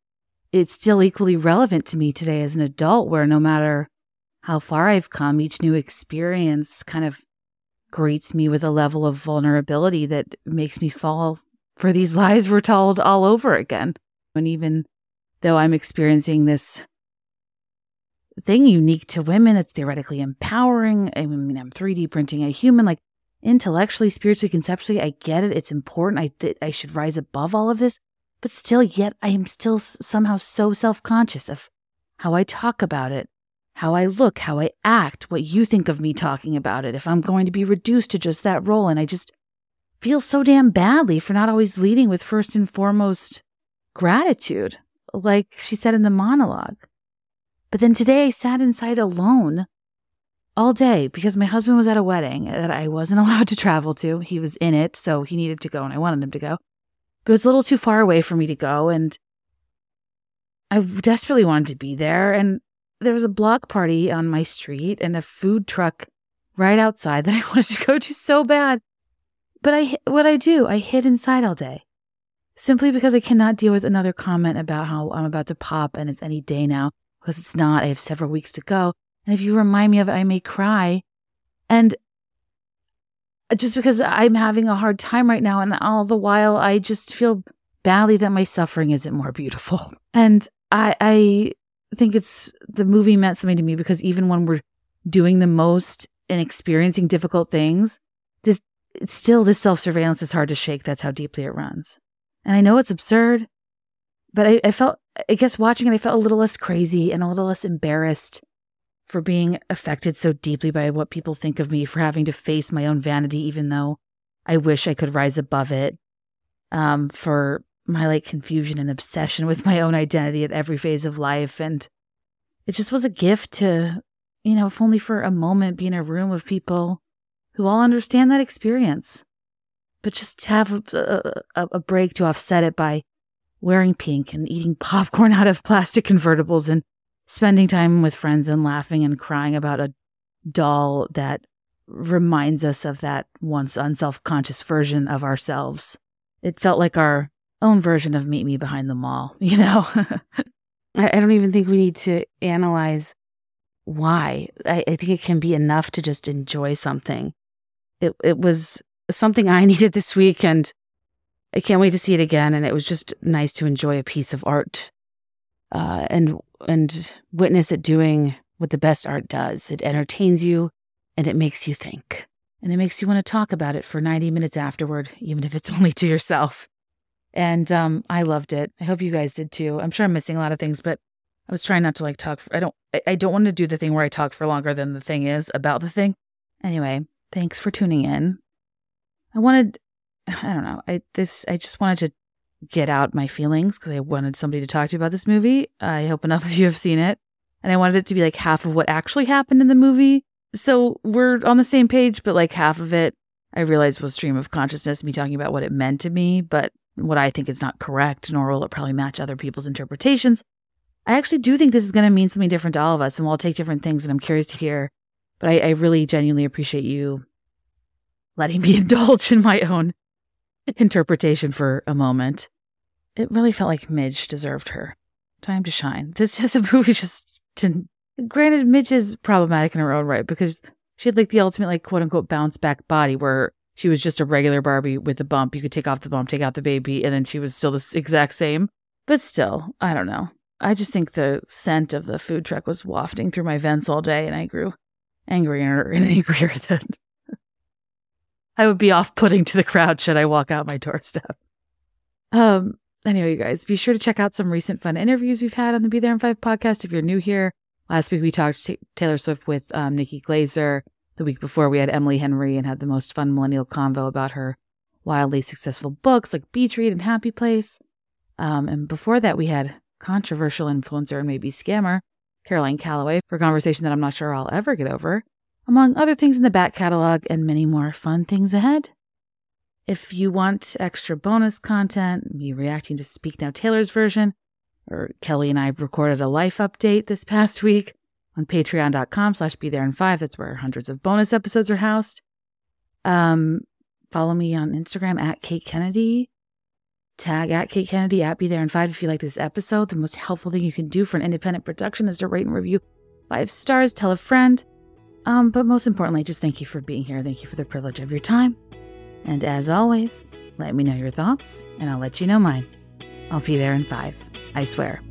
[SPEAKER 1] it's still equally relevant to me today as an adult, where no matter how far I've come, each new experience kind of greets me with a level of vulnerability that makes me fall for these lies we're told all over again. And even though I'm experiencing this thing unique to women, it's theoretically empowering. I mean, I'm 3D printing a human. Like intellectually, spiritually, conceptually, I get it. It's important. I th- I should rise above all of this. But still, yet I am still somehow so self conscious of how I talk about it, how I look, how I act, what you think of me talking about it, if I'm going to be reduced to just that role. And I just feel so damn badly for not always leading with first and foremost gratitude, like she said in the monologue. But then today I sat inside alone all day because my husband was at a wedding that I wasn't allowed to travel to. He was in it, so he needed to go and I wanted him to go. But it was a little too far away for me to go and I desperately wanted to be there and there was a block party on my street and a food truck right outside that I wanted to go to so bad. But I what I do, I hid inside all day. Simply because I cannot deal with another comment about how I'm about to pop and it's any day now because it's not. I have several weeks to go. And if you remind me of it, I may cry. And just because I'm having a hard time right now, and all the while, I just feel badly that my suffering isn't more beautiful. And I, I think it's the movie meant something to me because even when we're doing the most and experiencing difficult things, this still this self surveillance is hard to shake. That's how deeply it runs. And I know it's absurd, but I, I felt I guess watching it, I felt a little less crazy and a little less embarrassed for being affected so deeply by what people think of me, for having to face my own vanity, even though I wish I could rise above it, um, for my like confusion and obsession with my own identity at every phase of life. And it just was a gift to, you know, if only for a moment, be in a room of people who all understand that experience, but just have a, a, a break to offset it by wearing pink and eating popcorn out of plastic convertibles and spending time with friends and laughing and crying about a doll that reminds us of that once unself conscious version of ourselves. It felt like our own version of Meet Me Behind the Mall, you know? I, I, don't even think we need to analyze why. I, I think it can be enough to just enjoy something. It, it was something I needed this week, and I can't wait to see it again. And it was just nice to enjoy a piece of art uh, and and witness it doing what the best art does. It entertains you and it makes you think. And it makes you want to talk about it for 90 minutes afterward, even if it's only to yourself. And um, I loved it. I hope you guys did too. I'm sure I'm missing a lot of things, but I was trying not to like talk. For, I don't. I, I don't want to do the thing where I talk for longer than the thing is about the thing. Anyway, thanks for tuning in. I wanted I don't know. I this I just wanted to get out my feelings because I wanted somebody to talk to about this movie. I hope enough of you have seen it, and I wanted it to be like half of what actually happened in the movie. So we're on the same page, but like half of it, I realized was stream of consciousness, me talking about what it meant to me, but what I think is not correct, nor will it probably match other people's interpretations. I actually do think this is going to mean something different to all of us, and we'll all take different things, and I'm curious to hear. But I, I really genuinely appreciate you letting me indulge in my own interpretation for a moment. It really felt like Midge deserved her. Time to shine. This just a movie just didn't. Granted, Midge is problematic in her own right because she had like the ultimate like quote unquote bounce back body where she was just a regular Barbie with a bump. You could take off the bump, take out the baby, and then she was still the exact same. But still, I don't know. I just think the scent of the food truck was wafting through my vents all day, and I grew angrier and angrier then. I would be off putting to the crowd should I walk out my doorstep. Um, anyway, you guys, be sure to check out some recent fun interviews we've had on the Be There in Five podcast. If you're new here, last week we talked to Taylor Swift with um, Nikki Glazer. The week before, we had Emily Henry and had the most fun millennial convo about her wildly successful books like Beach Read and Happy Place. Um, and before that, we had controversial influencer and maybe scammer Caroline Calloway for a conversation that I'm not sure I'll ever get over among other things in the back catalog and many more fun things ahead. If you want extra bonus content, me reacting to Speak Now Taylor's version, or Kelly and I recorded a life update this past week on patreon.com slash be there in five. That's where hundreds of bonus episodes are housed. Um, follow me on Instagram at Kate Kennedy. Tag at Kate Kennedy at Be There in Five if you like this episode. The most helpful thing you can do for an independent production is to rate and review five stars, tell a friend. Um, but most importantly, just thank you for being here. Thank you for the privilege of your time. And as always, let me know your thoughts, and I'll let you know mine. I'll be there in five. I swear.